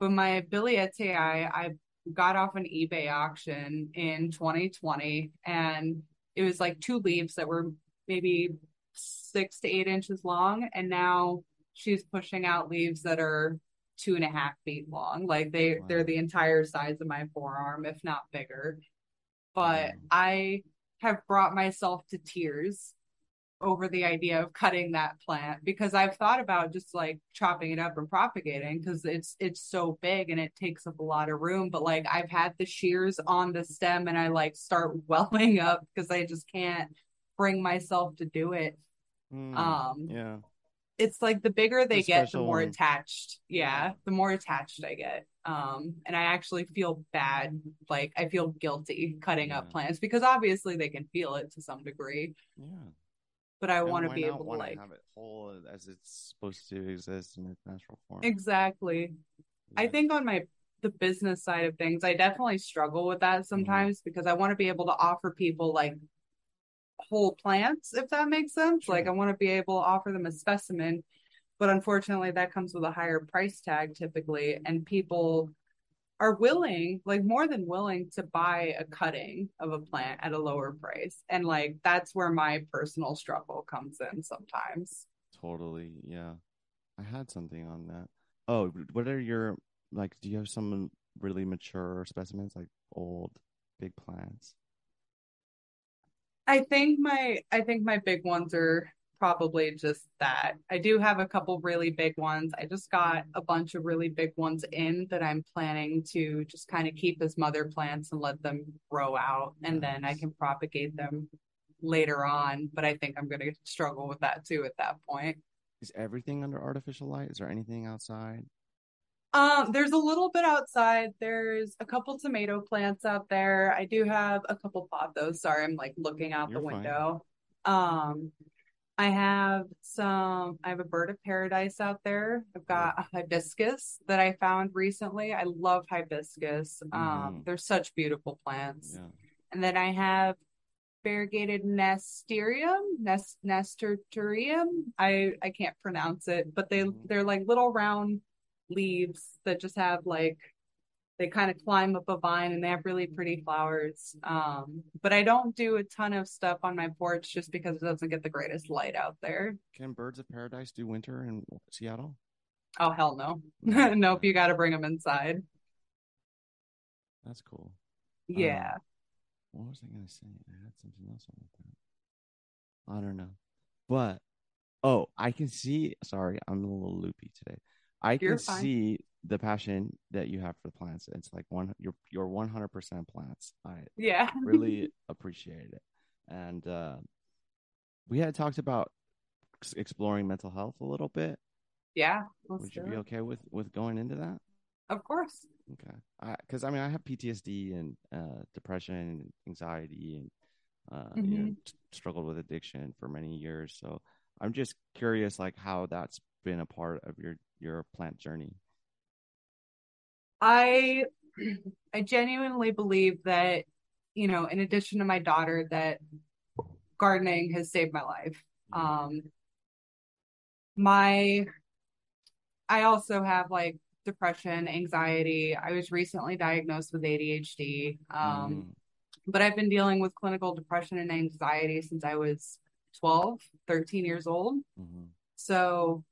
But my Billietiae, I, I got off an eBay auction in 2020, and it was like two leaves that were maybe six to eight inches long, and now she's pushing out leaves that are two and a half feet long. Like they Wow. they're the entire size of my forearm, if not bigger. But Wow. I have brought myself to tears over the idea of cutting that plant because I've thought about just like chopping it up and propagating because it's it's so big and it takes up a lot of room. But like I've had the shears on the stem and I like start [laughs] welling up because I just can't bring myself to do it. Hmm, Um, yeah. It's like the bigger they The get, the more attached. Yeah, Yeah. the more attached I get. Um, and I actually feel bad. Like I feel guilty cutting up plants because obviously they can feel it to some degree. Yeah. But I want to be able to like have it whole as it's supposed to exist in its natural form. exactly. I think on my the business side of things, I definitely struggle with that sometimes because I want to be able to offer people like whole plants, if that makes sense. Like I want to be able to offer them a specimen, but unfortunately that comes with a higher price tag typically, and people are willing, like more than willing to buy a cutting of a plant at a lower price. And like that's where my personal struggle comes in sometimes. Totally. Yeah. I had something on that. Oh, what are your like? Do you have some really mature specimens, like old big plants? I think my I think my big ones are probably just that. I do have a couple really big ones. I just got a bunch of really big ones in that I'm planning to just kind of keep as mother plants and let them grow out and then I can propagate them later on, but I think I'm going to struggle with that too at that point. Is everything under artificial light? Is there anything outside? Um, there's a little bit outside. There's a couple tomato plants out there. I do have a couple pothos. Sorry, I'm like looking out You're the fine. window. Um, I have some, I have a bird of paradise out there. I've got a hibiscus that I found recently. I love hibiscus. Um, Mhm. they're such beautiful plants. Yeah. And then I have variegated nesterium, nest nasturtium. I I can't pronounce it, but they Mhm. they're like little round leaves that just have like they kind of climb up a vine and they have really pretty flowers. Um, but I don't do a ton of stuff on my porch just because it doesn't get the greatest light out there. Can birds of paradise do winter in Seattle? Oh hell no. No. [laughs] Nope, you got to bring them inside. That's cool. Yeah. What was I gonna say? I had something else on that. I don't know. but oh, I can see. Sorry, I'm a little loopy today. I can fine. see the passion that you have for the plants. It's like one you're you're 100 percent plants. I Yeah. really [laughs] appreciate it. And uh, we had talked about exploring mental health a little bit. Yeah. Would you be it. okay with with going into that? Of course. Okay, because I, mean I have PTSD and uh, depression and anxiety and uh, you know Mhm. s- struggled with addiction for many years. So I'm just curious, like how that's been a part of your your plant journey. I I genuinely believe that, you know, in addition to my daughter, that gardening has saved my life. Um, my I also have like depression, anxiety. I was recently diagnosed with ADHD. Um, but I've been dealing with clinical depression and anxiety since I was 12, 13 years old. Mhm. So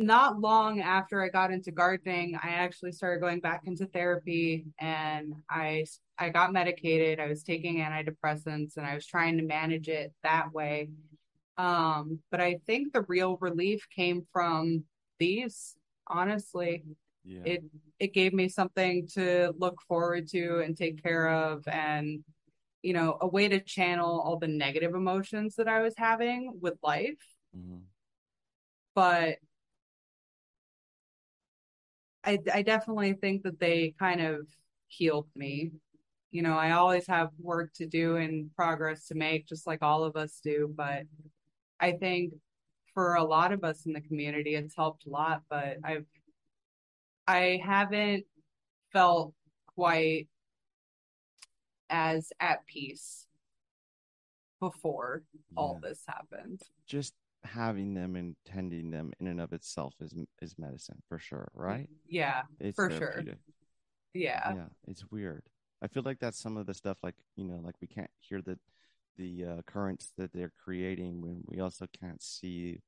not long after I got into gardening, I actually started going back into therapy and I I got medicated. I was taking antidepressants and I was trying to manage it that way. Um, but I think the real relief came from these, honestly. yeah, It it gave me something to look forward to and take care of and you know, a way to channel all the negative emotions that I was having with life Mhm. but I I definitely think that they kind of healed me. You know, I always have work to do and progress to make, just like all of us do. But I think for a lot of us in the community, it's helped a lot. But I've I haven't felt quite as at peace before all this happened. just having them and tending them in and of itself is is medicine for sure, right? Yeah, It's For sure. yeah, yeah it's weird i feel like that's some of the stuff like you know like we can't hear the the uh, currents that they're creating when we also can't see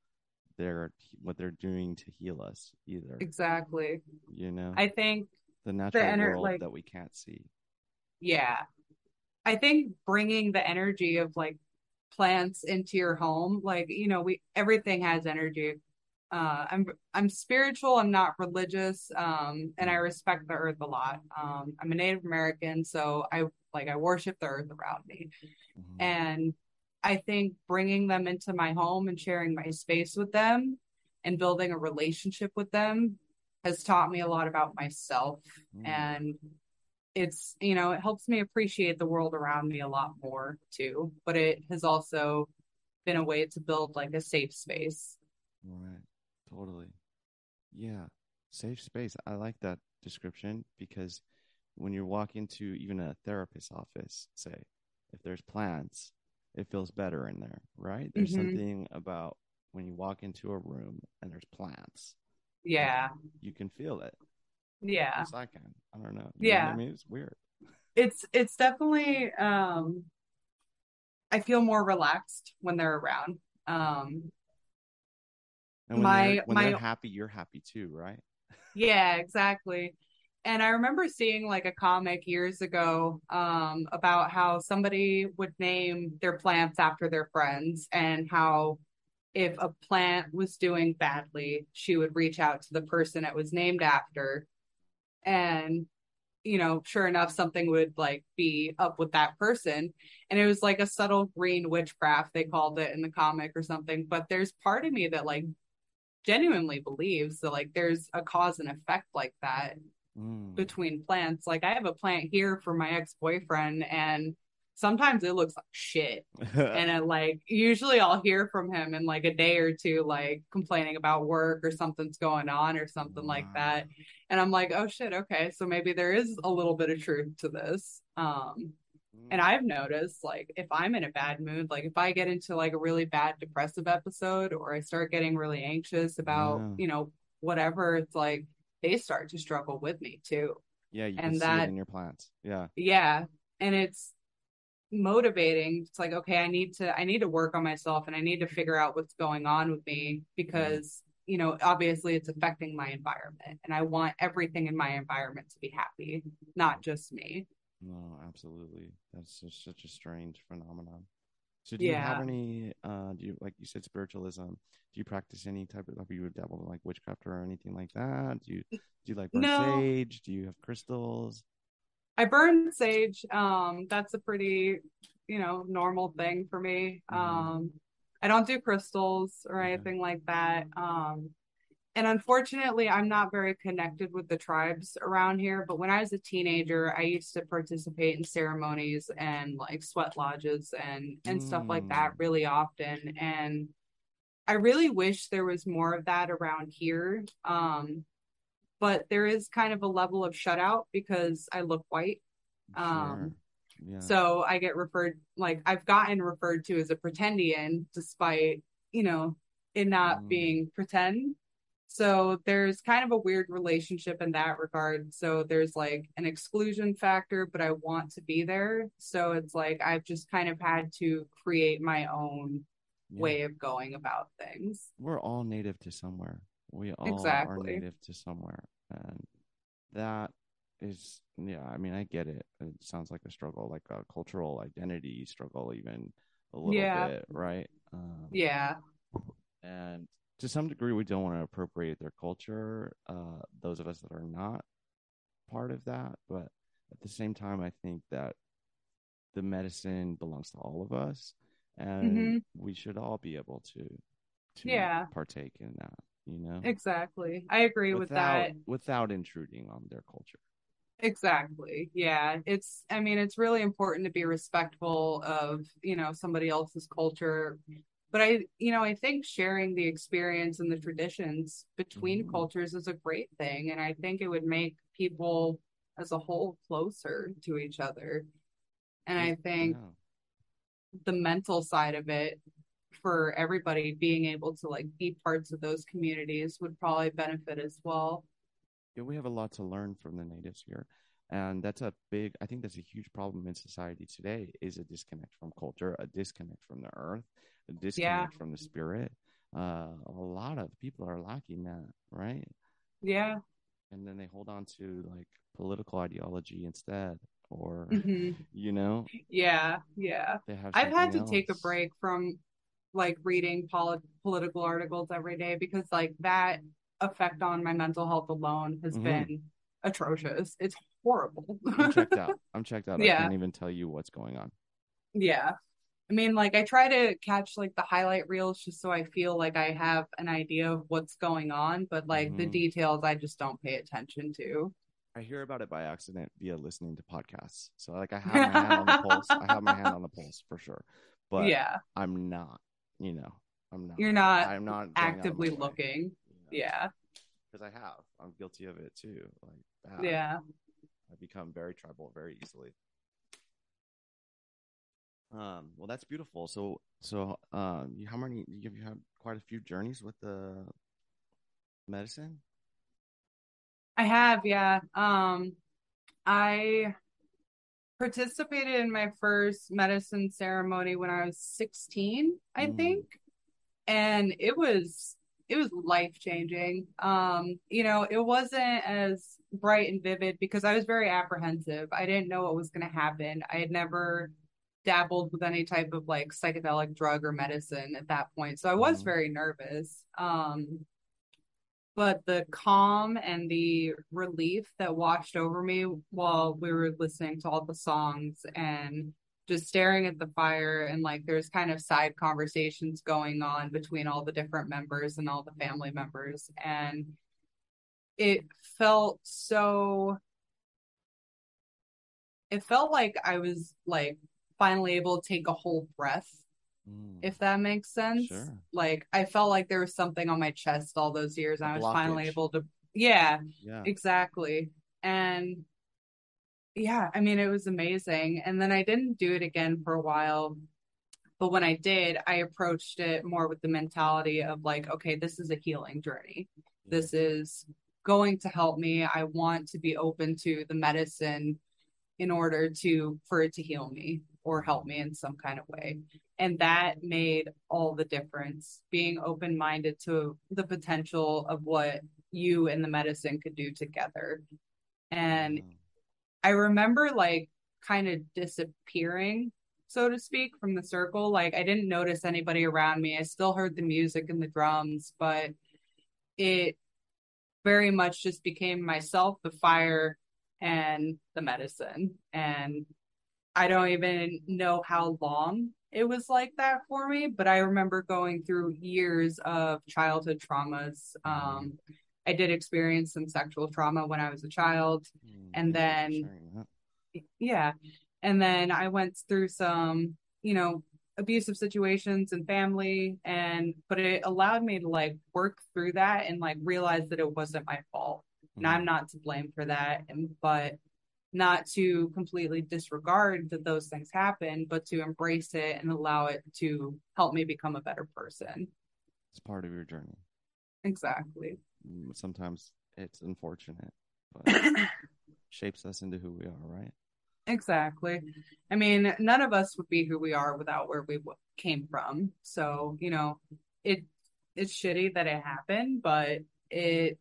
their what they're doing to heal us either exactly. you know I think the natural ener- world like- that we can't see Yeah. I think bringing the energy of like plants into your home, like, you know, we everything has energy. Uh I'm I'm spiritual, I'm not religious, um, and I respect the earth a lot. Um, I'm a Native American, so I like I worship the earth around me. Mhm. And I think bringing them into my home and sharing my space with them and building a relationship with them has taught me a lot about myself Mm. and it's you know it helps me appreciate the world around me a lot more too but it has also been a way to build like a safe space. Right. Totally. Yeah. Safe space. I like that description because when you walk into even a therapist's office say if there's plants it feels better in there right? There's Mhm. something about when you walk into a room and there's plants yeah. you can feel it yeah Yes, I can. I don't know. You know Yeah. I mean, it's weird. it's it's definitely um i feel more relaxed when they're around um And when, My- they're, when my- they're happy, you're happy too, right? Yeah, exactly. And I remember seeing like a comic years ago um, about how somebody would name their plants after their friends and how if a plant was doing badly, she would reach out to the person it was named after. And, you know, sure enough, something would like be up with that person. And it was like a subtle green witchcraft, they called it in the comic or something. But there's part of me that like genuinely believes that like there's a cause and effect like that Mm. between plants. Like I have a plant here for my ex-boyfriend and sometimes it looks like shit. [laughs] And it like usually I'll hear from him in like a day or two like complaining about work or something's going on or something like that. And I'm like, "Oh shit, okay. So maybe there is a little bit of truth to this." Um and Mm. I've noticed like if I'm in a bad mood, like if I get into like a really bad depressive episode or I start getting really anxious about, Yeah. you know, whatever, it's like they start to struggle with me too. yeah, you and can see it in your plants. Yeah. Yeah. And it's motivating. It's like, okay, I need to I need to work on myself and I need to figure out what's going on with me because, you know, obviously it's affecting my environment and I want everything in my environment to be happy, not just me. No, absolutely. That's just such a strange phenomenon. So do you have any? Uh, do you like you said spiritualism? Do you practice any type of? Have you dabbled in like witchcraft or anything like that? Do you do you like burn No. sage? Do you have crystals? I burn sage. Um, that's a pretty, you know, normal thing for me. Mhm. Um, I don't do crystals or anything like that. Um, and unfortunately, I'm not very connected with the tribes around here. But when I was a teenager, I used to participate in ceremonies and like sweat lodges and and stuff like that Mm. really often. And I really wish there was more of that around here. Um, but there is kind of a level of shutout because I look white. Um, Sure. Yeah. So I get referred, like I've gotten referred to as a pretendian, despite, you know, it not Mm. being pretend. So there's kind of a weird relationship in that regard. So there's like an exclusion factor, but I want to be there. So it's like I've just kind of had to create my own Yeah. way of going about things. we're all native to somewhere. We all are native to somewhere, and that is, yeah. I mean, I get it. It sounds like a struggle, like a cultural identity struggle, even a little Yeah. bit, right? Um, Yeah. and to some degree, we don't want to appropriate their culture. Uh, those of us that are not part of that, but at the same time, I think that the medicine belongs to all of us, and Mhm. we should all be able to to Yeah. partake in that. You know, Exactly. I agree with that. without intruding on their culture. Exactly. Yeah. It's, I mean, it's really important to be respectful of, you know, somebody else's culture. But I, you know, I think sharing the experience and the traditions between Mhm. cultures is a great thing. And I think it would make people as a whole closer to each other. And I think Yeah. the mental side of it for everybody being able to like be parts of those communities would probably benefit as well. Yeah, we have a lot to learn from the natives here. And that's a big, I think that's a huge problem in society today is a disconnect from culture, a disconnect from the earth, a disconnect from the spirit. Uh, a lot of people are lacking that, right? Yeah. And then they hold on to like political ideology instead, or, hmm you know, Yeah. Yeah. I've had to something take a break from like reading poli- political articles every day because like that effect on my mental health alone has Mhm. been atrocious. It's horrible. I'm checked out. [laughs] I'm checked out. Yeah. I can't even tell you what's going on. yeah. I mean, like I try to catch like the highlight reels just so I feel like I have an idea of what's going on, but like the Mhm. details I just don't pay attention to. I hear about it by accident via listening to podcasts. So like I have my hand on the [laughs] pulse. I have my hand on the pulse for sure. But yeah. I'm not, you know, I'm not. You're not I'm not going out of my actively looking. you know, Yeah. Because I have. I'm guilty of it too. Like that. Yeah. I become very tribal very easily. Um, well, that's beautiful. So, so, um, you, how many? You have you had quite a few journeys with the medicine. I have, yeah. Um, I participated in my first medicine ceremony when I was 16, I Mm. think. And it was it was life changing. Um, you know, it wasn't as bright and vivid because I was very apprehensive. I didn't know what was going to happen. I had never dabbled with any type of like psychedelic drug or medicine at that point. So I was Mhm. very nervous. Um, but the calm and the relief that washed over me while we were listening to all the songs and just staring at the fire and like there's kind of side conversations going on between all the different members and all the family members. And it felt so it felt like I was like finally able to take a whole breath Mm. if that makes sense. Sure. Like I felt like there was something on my chest all those years and I was finally able to yeah, yeah. exactly. And yeah, I mean it was amazing. And then I didn't do it again for a while. But when I did, I approached it more with the mentality of like, okay, this is a healing journey. This is going to help me. I want to be open to the medicine in order to for it to heal me or help me in some kind of way. And that made all the difference. Being open minded to the potential of what you and the medicine could do together. And Wow. I remember like kind of disappearing so to speak, from the circle. Like I didn't notice anybody around me. I still heard the music and the drums, but it very much just became myself, the fire, and the medicine. And I don't even know how long it was like that for me, but I remember going through years of childhood traumas. Um, I did experience some sexual trauma when I was a child, mm, and then yeah, and then I went through some, you know, abusive situations and family, and but it allowed me to like work through that and like realize that it wasn't my fault, mm. and I'm mm-hmm. not to blame for that, and but not to completely disregard that those things happen, but to embrace it and allow it to help me become a better person. It's part of your journey. Exactly. Mm, sometimes it's unfortunate, but [coughs] shapes us into who we are, right? Exactly. I mean, none of us would be who we are without where we came from. So, you know, it it's shitty that it happened, but it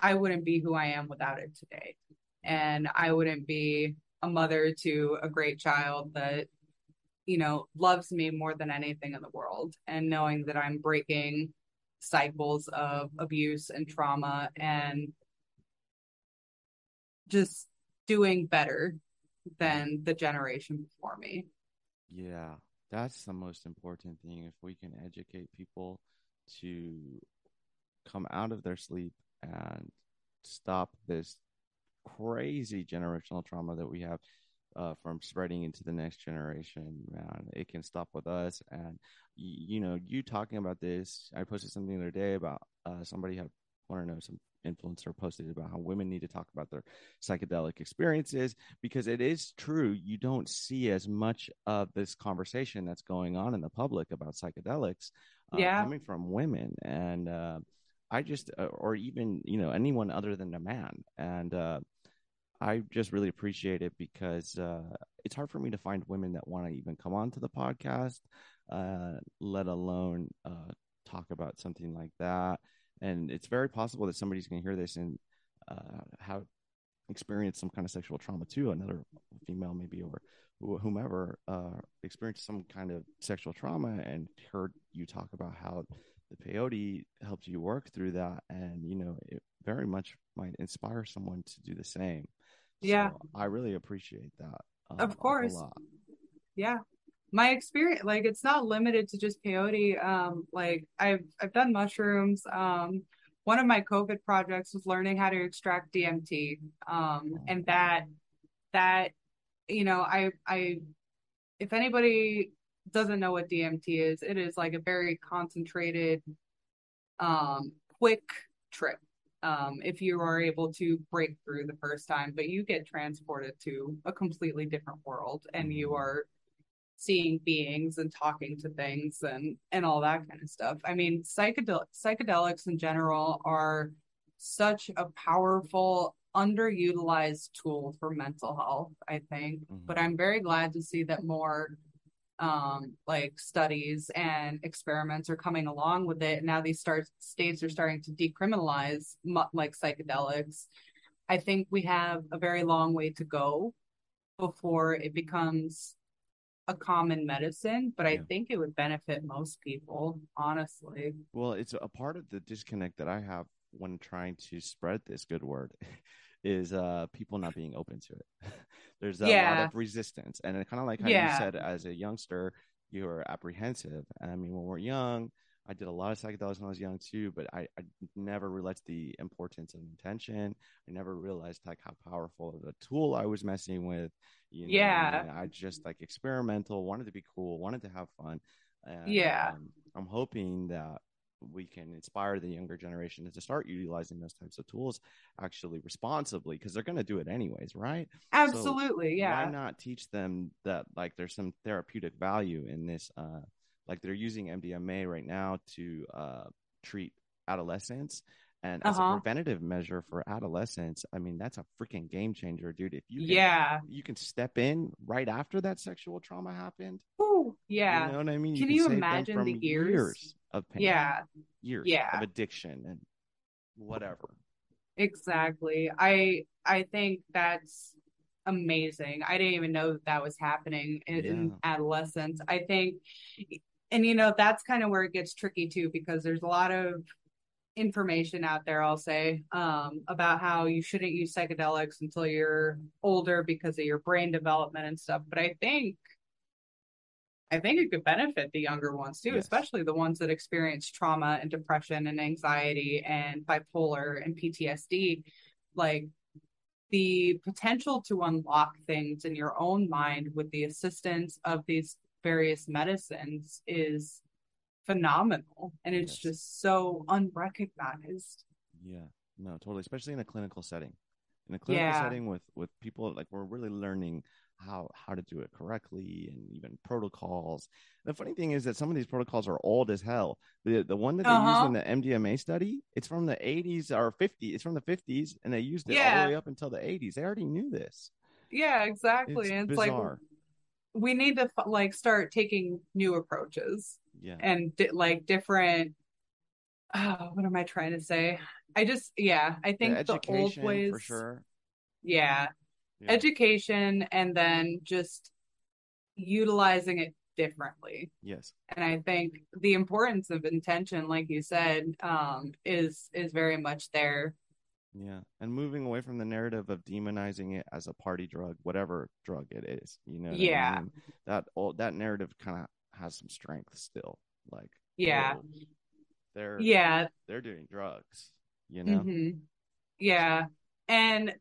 I wouldn't be who I am without it today and I wouldn't be a mother to a great child that you know loves me more than anything in the world and knowing that I'm breaking cycles of abuse and trauma and just doing better than the generation before me. Yeah, that's the most important thing. If we can educate people to come out of their sleep and stop this crazy generational trauma that we have uh, from spreading into the next generation. Man, it can stop with us. And you, you know, you talking about this, I posted something the other day about uh, somebody had want to know some influencer posted about how women need to talk about their psychedelic experiences because it is true you don't see as much of this conversation that's going on in the public about psychedelics uh, yeah. coming from women and uh, i just uh, or even you know anyone other than a man and uh, I just really appreciate it because uh, it's hard for me to find women that want to even come on to the podcast, uh, let alone uh, talk about something like that. And it's very possible that somebody's going to hear this and uh, have experienced some kind of sexual trauma too. Another female, maybe, or whomever, uh, experienced some kind of sexual trauma and heard you talk about how the peyote helped you work through that. And, you know, it very much might inspire someone to do the same. Yeah. So I really appreciate that. Um, of course. Yeah. My experience, like it's not limited to just peyote. Um, like I've, I've done mushrooms. Um, one of my COVID projects was learning how to extract DMT. Um, and that, that, you know, I, I, if anybody doesn't know what DMT is, it is like a very concentrated, um, quick trip um, if you are able to break through the first time, but you get transported to a completely different world and you mm-hmm. are seeing beings and talking to things and and all that kind of stuff. I mean, psychedel- psychedelics in general are such a powerful underutilized tool for mental health, I think. Mm-hmm. But I'm very glad to see that more um, like studies and experiments are coming along with it. Now these start, states are starting to decriminalize like psychedelics. I think we have a very long way to go before it becomes a common medicine, but I think it would benefit most people, honestly. Well, it's a part of the disconnect that I have when trying to spread this good word [laughs] is uh people not being open to it. [laughs] There's a yeah. lot of resistance, and it kind of like how yeah. you said, as a youngster, you were apprehensive. And I mean, when we're young, I did a lot of psychedelics when I was young too, but I, I never realized the importance of intention. I never realized like how powerful of a tool I was messing with. You know, yeah, I just like experimental, wanted to be cool, wanted to have fun. And, yeah, um, I'm hoping that we can inspire the younger generation to start utilizing those types of tools actually responsibly because they're going to do it anyways right? Absolutely so yeah. why not teach them that like there's some therapeutic value in this uh like they're using mdma right now to uh treat adolescents and as uh-huh. a preventative measure for adolescents i mean that's a freaking game changer dude. If you can, yeah. you can step in right after that sexual trauma happened Ooh, yeah. you know what i mean? Can you, can you imagine the years? years of pain yeah years yeah. of addiction and whatever exactly i i think that's amazing. I didn't even know that that was happening in, in adolescence. I think, and you know, that's kind of where it gets tricky too, because there's a lot of information out there, I'll say, um, about how you shouldn't use psychedelics until you're older because of your brain development and stuff. But I think I think it could benefit the younger ones too, Yes. especially the ones that experience trauma and depression and anxiety and bipolar and PTSD. Like the potential to unlock things in your own mind with the assistance of these various medicines is phenomenal. And it's Yes. just so unrecognized. Yeah, no, totally. Especially in a clinical setting. In a clinical Yeah. setting with with people like we're really learning how how to do it correctly and even protocols. The funny thing is that some of these protocols are old as hell. The the one that they Uh-huh. used in the MDMA study, it's from the 80s or 50s. It's from the 50s, and they used it all the way up until the 80s. They already knew this. Yeah, exactly. It's and it's bizarre. like we need to like start taking new approaches. yeah, and di- like different oh, what am I trying to say? I just yeah, I think the, old education ways for sure. yeah, Yeah. education and then just utilizing it differently. yes, And I think the importance of intention, like you said, um, is is very much there. yeah, and moving away from the narrative of demonizing it as a party drug, whatever drug it is. You know, what I Yeah. mean? that old that narrative kind of has some strength still. Like, Yeah. whoa, they're Yeah, they're doing drugs. You know, hmm Yeah. And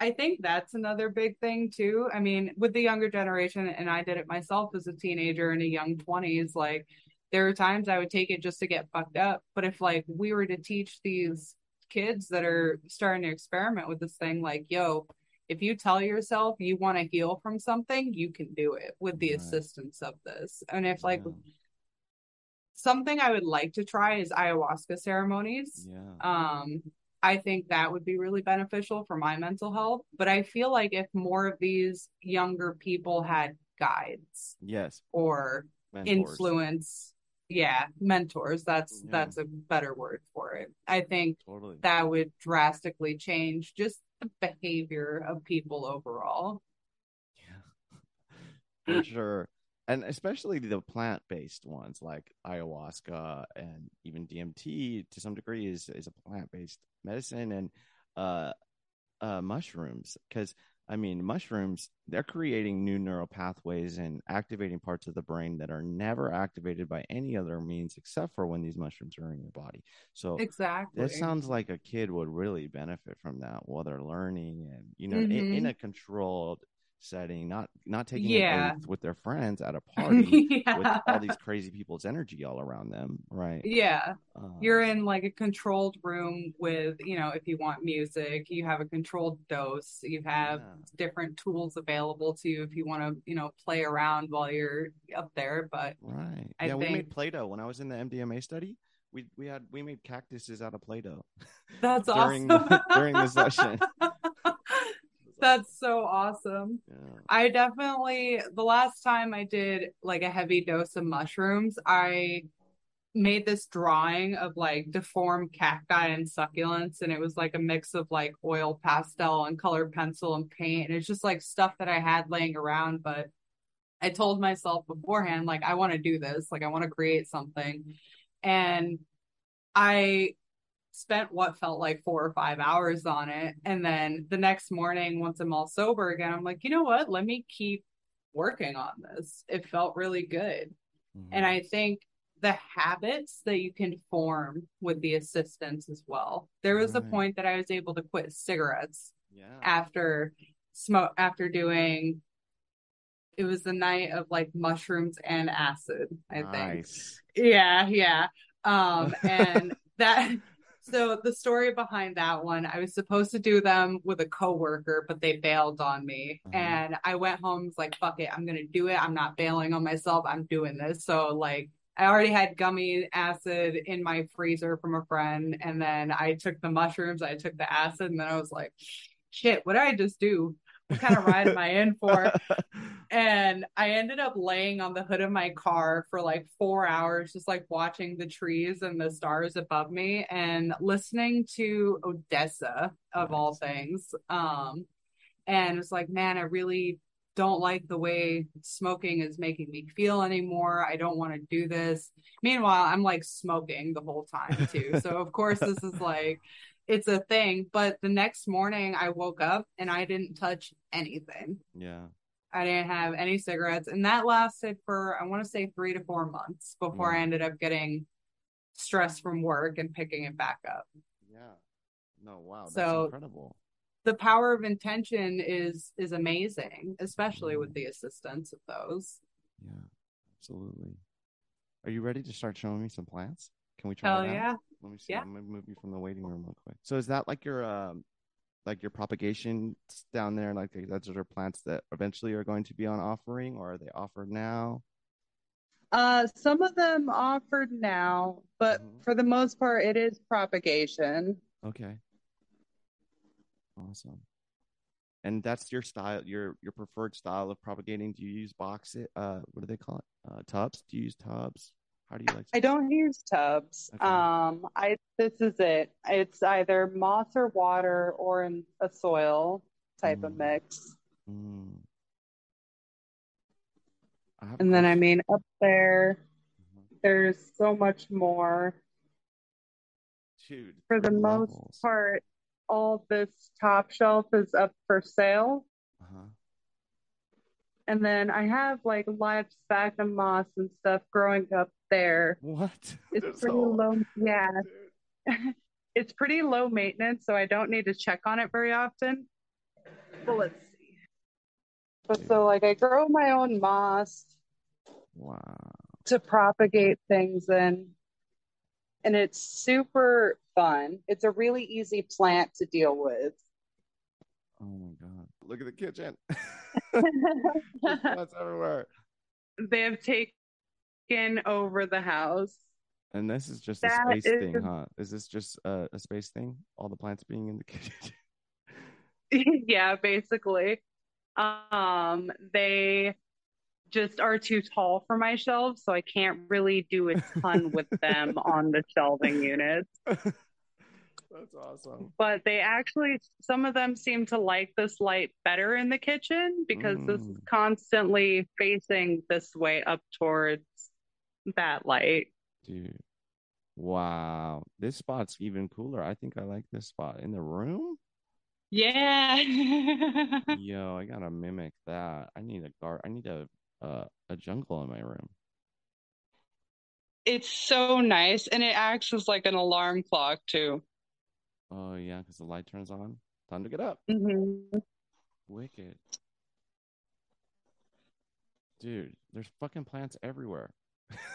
I think that's another big thing too. I mean, with the younger generation, and I did it myself as a teenager in a young 20s, like there were times I would take it just to get fucked up. But if like we were to teach these kids that are starting to experiment with this thing, like, yo, if you tell yourself you want to heal from something, you can do it with the Right. assistance of this. And if like Yeah. something I would like to try is ayahuasca ceremonies. yeah, Um, I think that would be really beneficial for my mental health. But I feel like if more of these younger people had guides yes, or mentors. influence, yeah, mentors, that's Yeah. that's a better word for it. I think Totally. that would drastically change just the behavior of people overall. Yeah, [laughs] for sure and especially the plant-based ones like ayahuasca and even dmt to some degree is is a plant-based medicine and uh uh mushrooms because i mean mushrooms they're creating new neural pathways and activating parts of the brain that are never activated by any other means except for when these mushrooms are in your body so Exactly. that sounds like a kid would really benefit from that while they're learning and you know in, Mhm. in a controlled setting not not taking Yeah. with their friends at a [laughs] party with all these crazy people's energy all around them right Yeah. uh, You're in like a controlled room with, you know, if you want music, you have a controlled dose, you have Yeah. different tools available to you if you want to, you know, play around while you're up there. But right I yeah we made think- play-doh when i was in the mdma study we we had we made cactuses out of play-doh that's [laughs] During awesome. the- during the session. [laughs] That's so awesome. yeah I definitely, the last time I did like a heavy dose of mushrooms, I made this drawing of like deformed cacti and succulents. And it was like a mix of like oil pastel and colored pencil and paint. And it's just like stuff that I had laying around. But I told myself beforehand, like, I want to do this, like, I want to create something. And I spent what felt like four or five hours on it. And then the next morning, once I'm all sober again, I'm like, you know what? Let me keep working on this. It felt really good. And Mhm. I think the habits that you can form with the assistance as well. There was a point that I was able to quit cigarettes yeah after smoke after doing it was the night of like mushrooms and acid, I think. Yeah, yeah. Um, and [laughs] that, so the story behind that one, I was supposed to do them with a coworker, but they bailed on me. Uh-huh. And I went home, was like, fuck it, I'm gonna do it. I'm not bailing on myself. I'm doing this. So like I already had gummy acid in my freezer from a friend, and then I took the mushrooms, I took the acid, and then I was like, shit, what did I just do? What kind of ride am I in for? [laughs] And I ended up laying on the hood of my car for like four hours, just like watching the trees and the stars above me and listening to ODESZA of all things. Um, and it's like, man, I really don't like the way smoking is making me feel anymore. I don't want to do this. Meanwhile, I'm like smoking the whole time too. so of course this is like it's a thing, but the next morning I woke up and I didn't touch anything. Yeah. I didn't have any cigarettes and that lasted for I want to say 3 to 4 months before Yeah. I ended up getting stress from work and picking it back up. Yeah. No, wow. That's So- incredible. the power of intention is is amazing, especially with mm. the assistance of those. Yeah. Absolutely. Are you ready to start showing me some plants? Can we try that? yeah. Let me see. Yeah. I'm gonna move you from the waiting room real quick. So is that like your um like your propagation down there? Like that's are plants that eventually are going to be on offering, or are they offered now? Uh some of them offered now, but Mhm. for the most part it is propagation. Okay. Awesome. And that's your style, your your preferred style of propagating. Do you use box it? Uh, what do they call it? Uh, tubs? Do you use tubs? How do you like? To- I don't use tubs. Okay. Um I this is it. It's either moss or water or in a soil type of Mm. mix. Mm. I have a And then I mean up there Mhm. there's so much more. dude, For the three most part, all this top shelf is up for sale. Uh-huh. And then I have like live sphagnum moss and stuff growing up there. What? It's There's pretty all- low. Yeah, [laughs] it's pretty low maintenance, so I don't need to check on it very often. But let's see. But so like I grow my own moss Wow. to propagate things in. And it's super fun. It's a really easy plant to deal with. Oh my god. Look at the kitchen. [laughs] Plants [laughs] everywhere. they have taken over the house. And this is just That a space thing, huh? Is this just a, a space thing? All the plants being in the [laughs] kitchen? yeah, basically. Um, they just are too tall for my shelves, so I can't really do a ton with them on the shelving units. That's awesome. But they actually, some of them seem to like this light better in the kitchen because this is Mm. constantly facing this way up towards that light. Dude. Wow. This spot's even cooler. I think I like this spot. In the room? Yeah. [laughs] Yo, I gotta mimic that. I need a gar I need a uh, a jungle in my room. it's so nice. And it acts as like an alarm clock, too. Oh yeah, because the light turns on. Time to get up. hmm Wicked. Dude, there's fucking plants everywhere.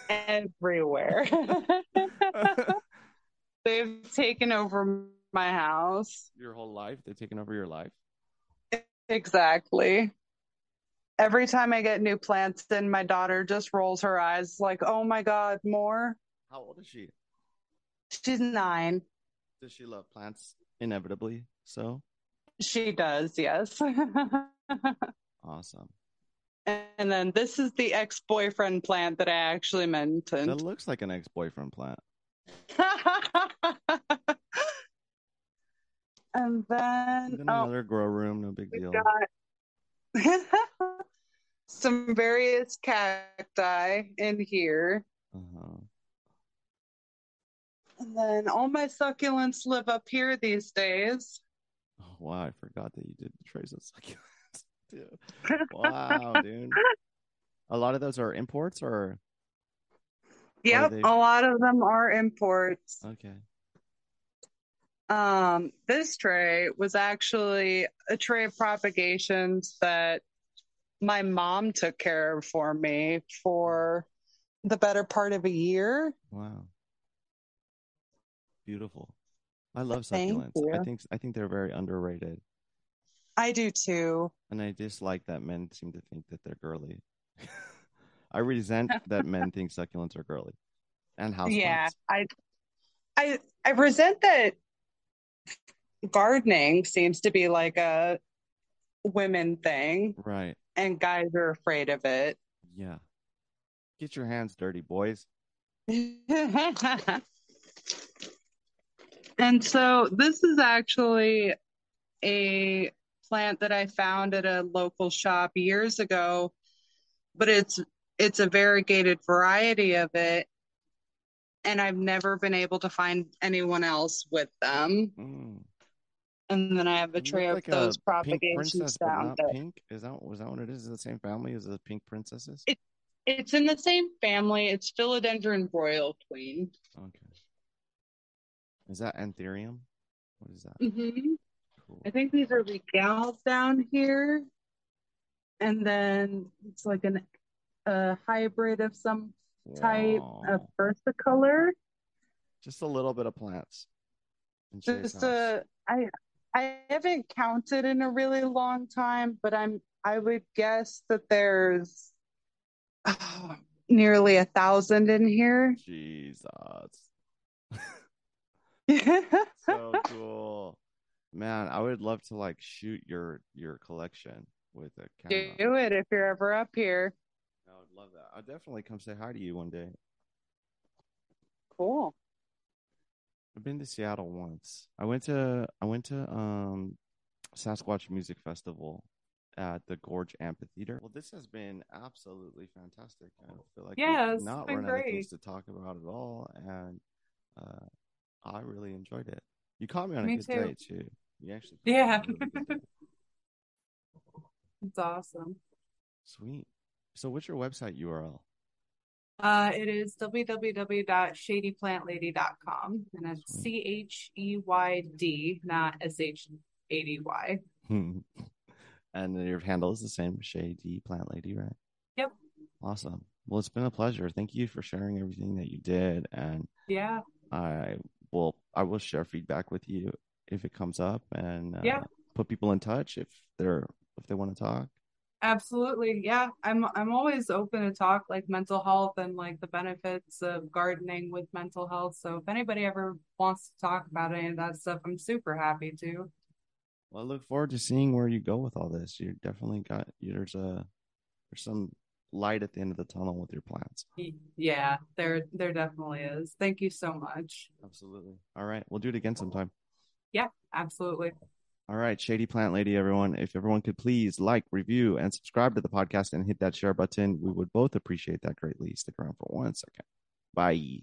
Everywhere. [laughs] They've taken over my house. Your whole life, they've taken over your life. Exactly. Every time I get new plants in, my daughter just rolls her eyes like, oh my God, more? How old is she? She's nine. Does she love plants inevitably? So She does, yes. [laughs] awesome. and then this is the ex boyfriend plant that I actually That mentioned. looks like an ex-boyfriend plant. [laughs] and then, oh, another grow room, no big deal. got [laughs] some various cacti in here. Uh-huh. And then all my succulents live up here these days. Oh, wow, I forgot that you did the trays of succulents. [laughs] Dude. [laughs] Wow, dude. A lot of those are imports or Yep, they- a lot of them are imports. okay. Um, this tray was actually a tray of propagations that my mom took care of for me for the better part of a year. Wow. Beautiful. I love Thank succulents. I think I think they're very underrated. I do too. And I dislike that men seem to think that they're girly. [laughs] I resent that men think succulents are girly. And [laughs] houseplants. Yeah, I, I, I resent that gardening seems to be like a women thing, Right. and guys are afraid of it. Yeah. Get your hands dirty, boys. [laughs] And so this is actually a plant that I found at a local shop years ago, but it's it's a variegated variety of it. And I've never been able to find anyone else with them. Mm. And then I have a tray of like those propagations princess, down there. pink. Is that was that what it is? Is it the same family as the pink princesses? It- It's in the same family. It's Philodendron Royal Queen. okay. Is that anthurium? What is that? hmm Cool. I think these are regals down here. And then it's like an a hybrid of some type of versicolor. Just a little bit of plants. Just house. uh I I haven't counted in a really long time, but I'm I would guess that there's oh, [sighs] nearly a thousand in here. Jesus. [laughs] [laughs] so cool. Man, I would love to like shoot your your collection with a camera. Do it if you're ever up here. I would love that. I'll definitely come say hi to you one day. Cool. I've been to Seattle once. I went to I went to um Sasquatch Music Festival at the Gorge Amphitheater. Well, this has been absolutely fantastic. I feel like Yeah, it's not been run out of things to talk about at all, and uh, I really enjoyed it. You caught me on a Me good too. day too. You actually Yeah. really. [laughs] It's awesome. Sweet. So, what's your website URL? Uh, it is www.cheydplantlady.com and it's C H E Y D, not S H A D Y. [laughs] and your handle is the same, Shady Plant Lady, right? Yep. Awesome. Well, it's been a pleasure. Thank you for sharing everything that you did, and Yeah. I will I will share feedback with you if it comes up, and uh, Yeah. put people in touch if they're if they want to talk. Absolutely. Yeah. I'm I'm always open to talk like mental health and like the benefits of gardening with mental health. So if anybody ever wants to talk about any of that stuff, I'm super happy to. Well, I look forward to seeing where you go with all this. You definitely got there's a there's some light at the end of the tunnel with your plants. Yeah, there there definitely is. Thank you so much. Absolutely. All right, we'll do it again sometime. Yeah, absolutely. All right, Shady Plant Lady, everyone. If everyone could please like, review, and subscribe to the podcast and hit that share button, we would both appreciate that greatly. Stick around for one second. Bye.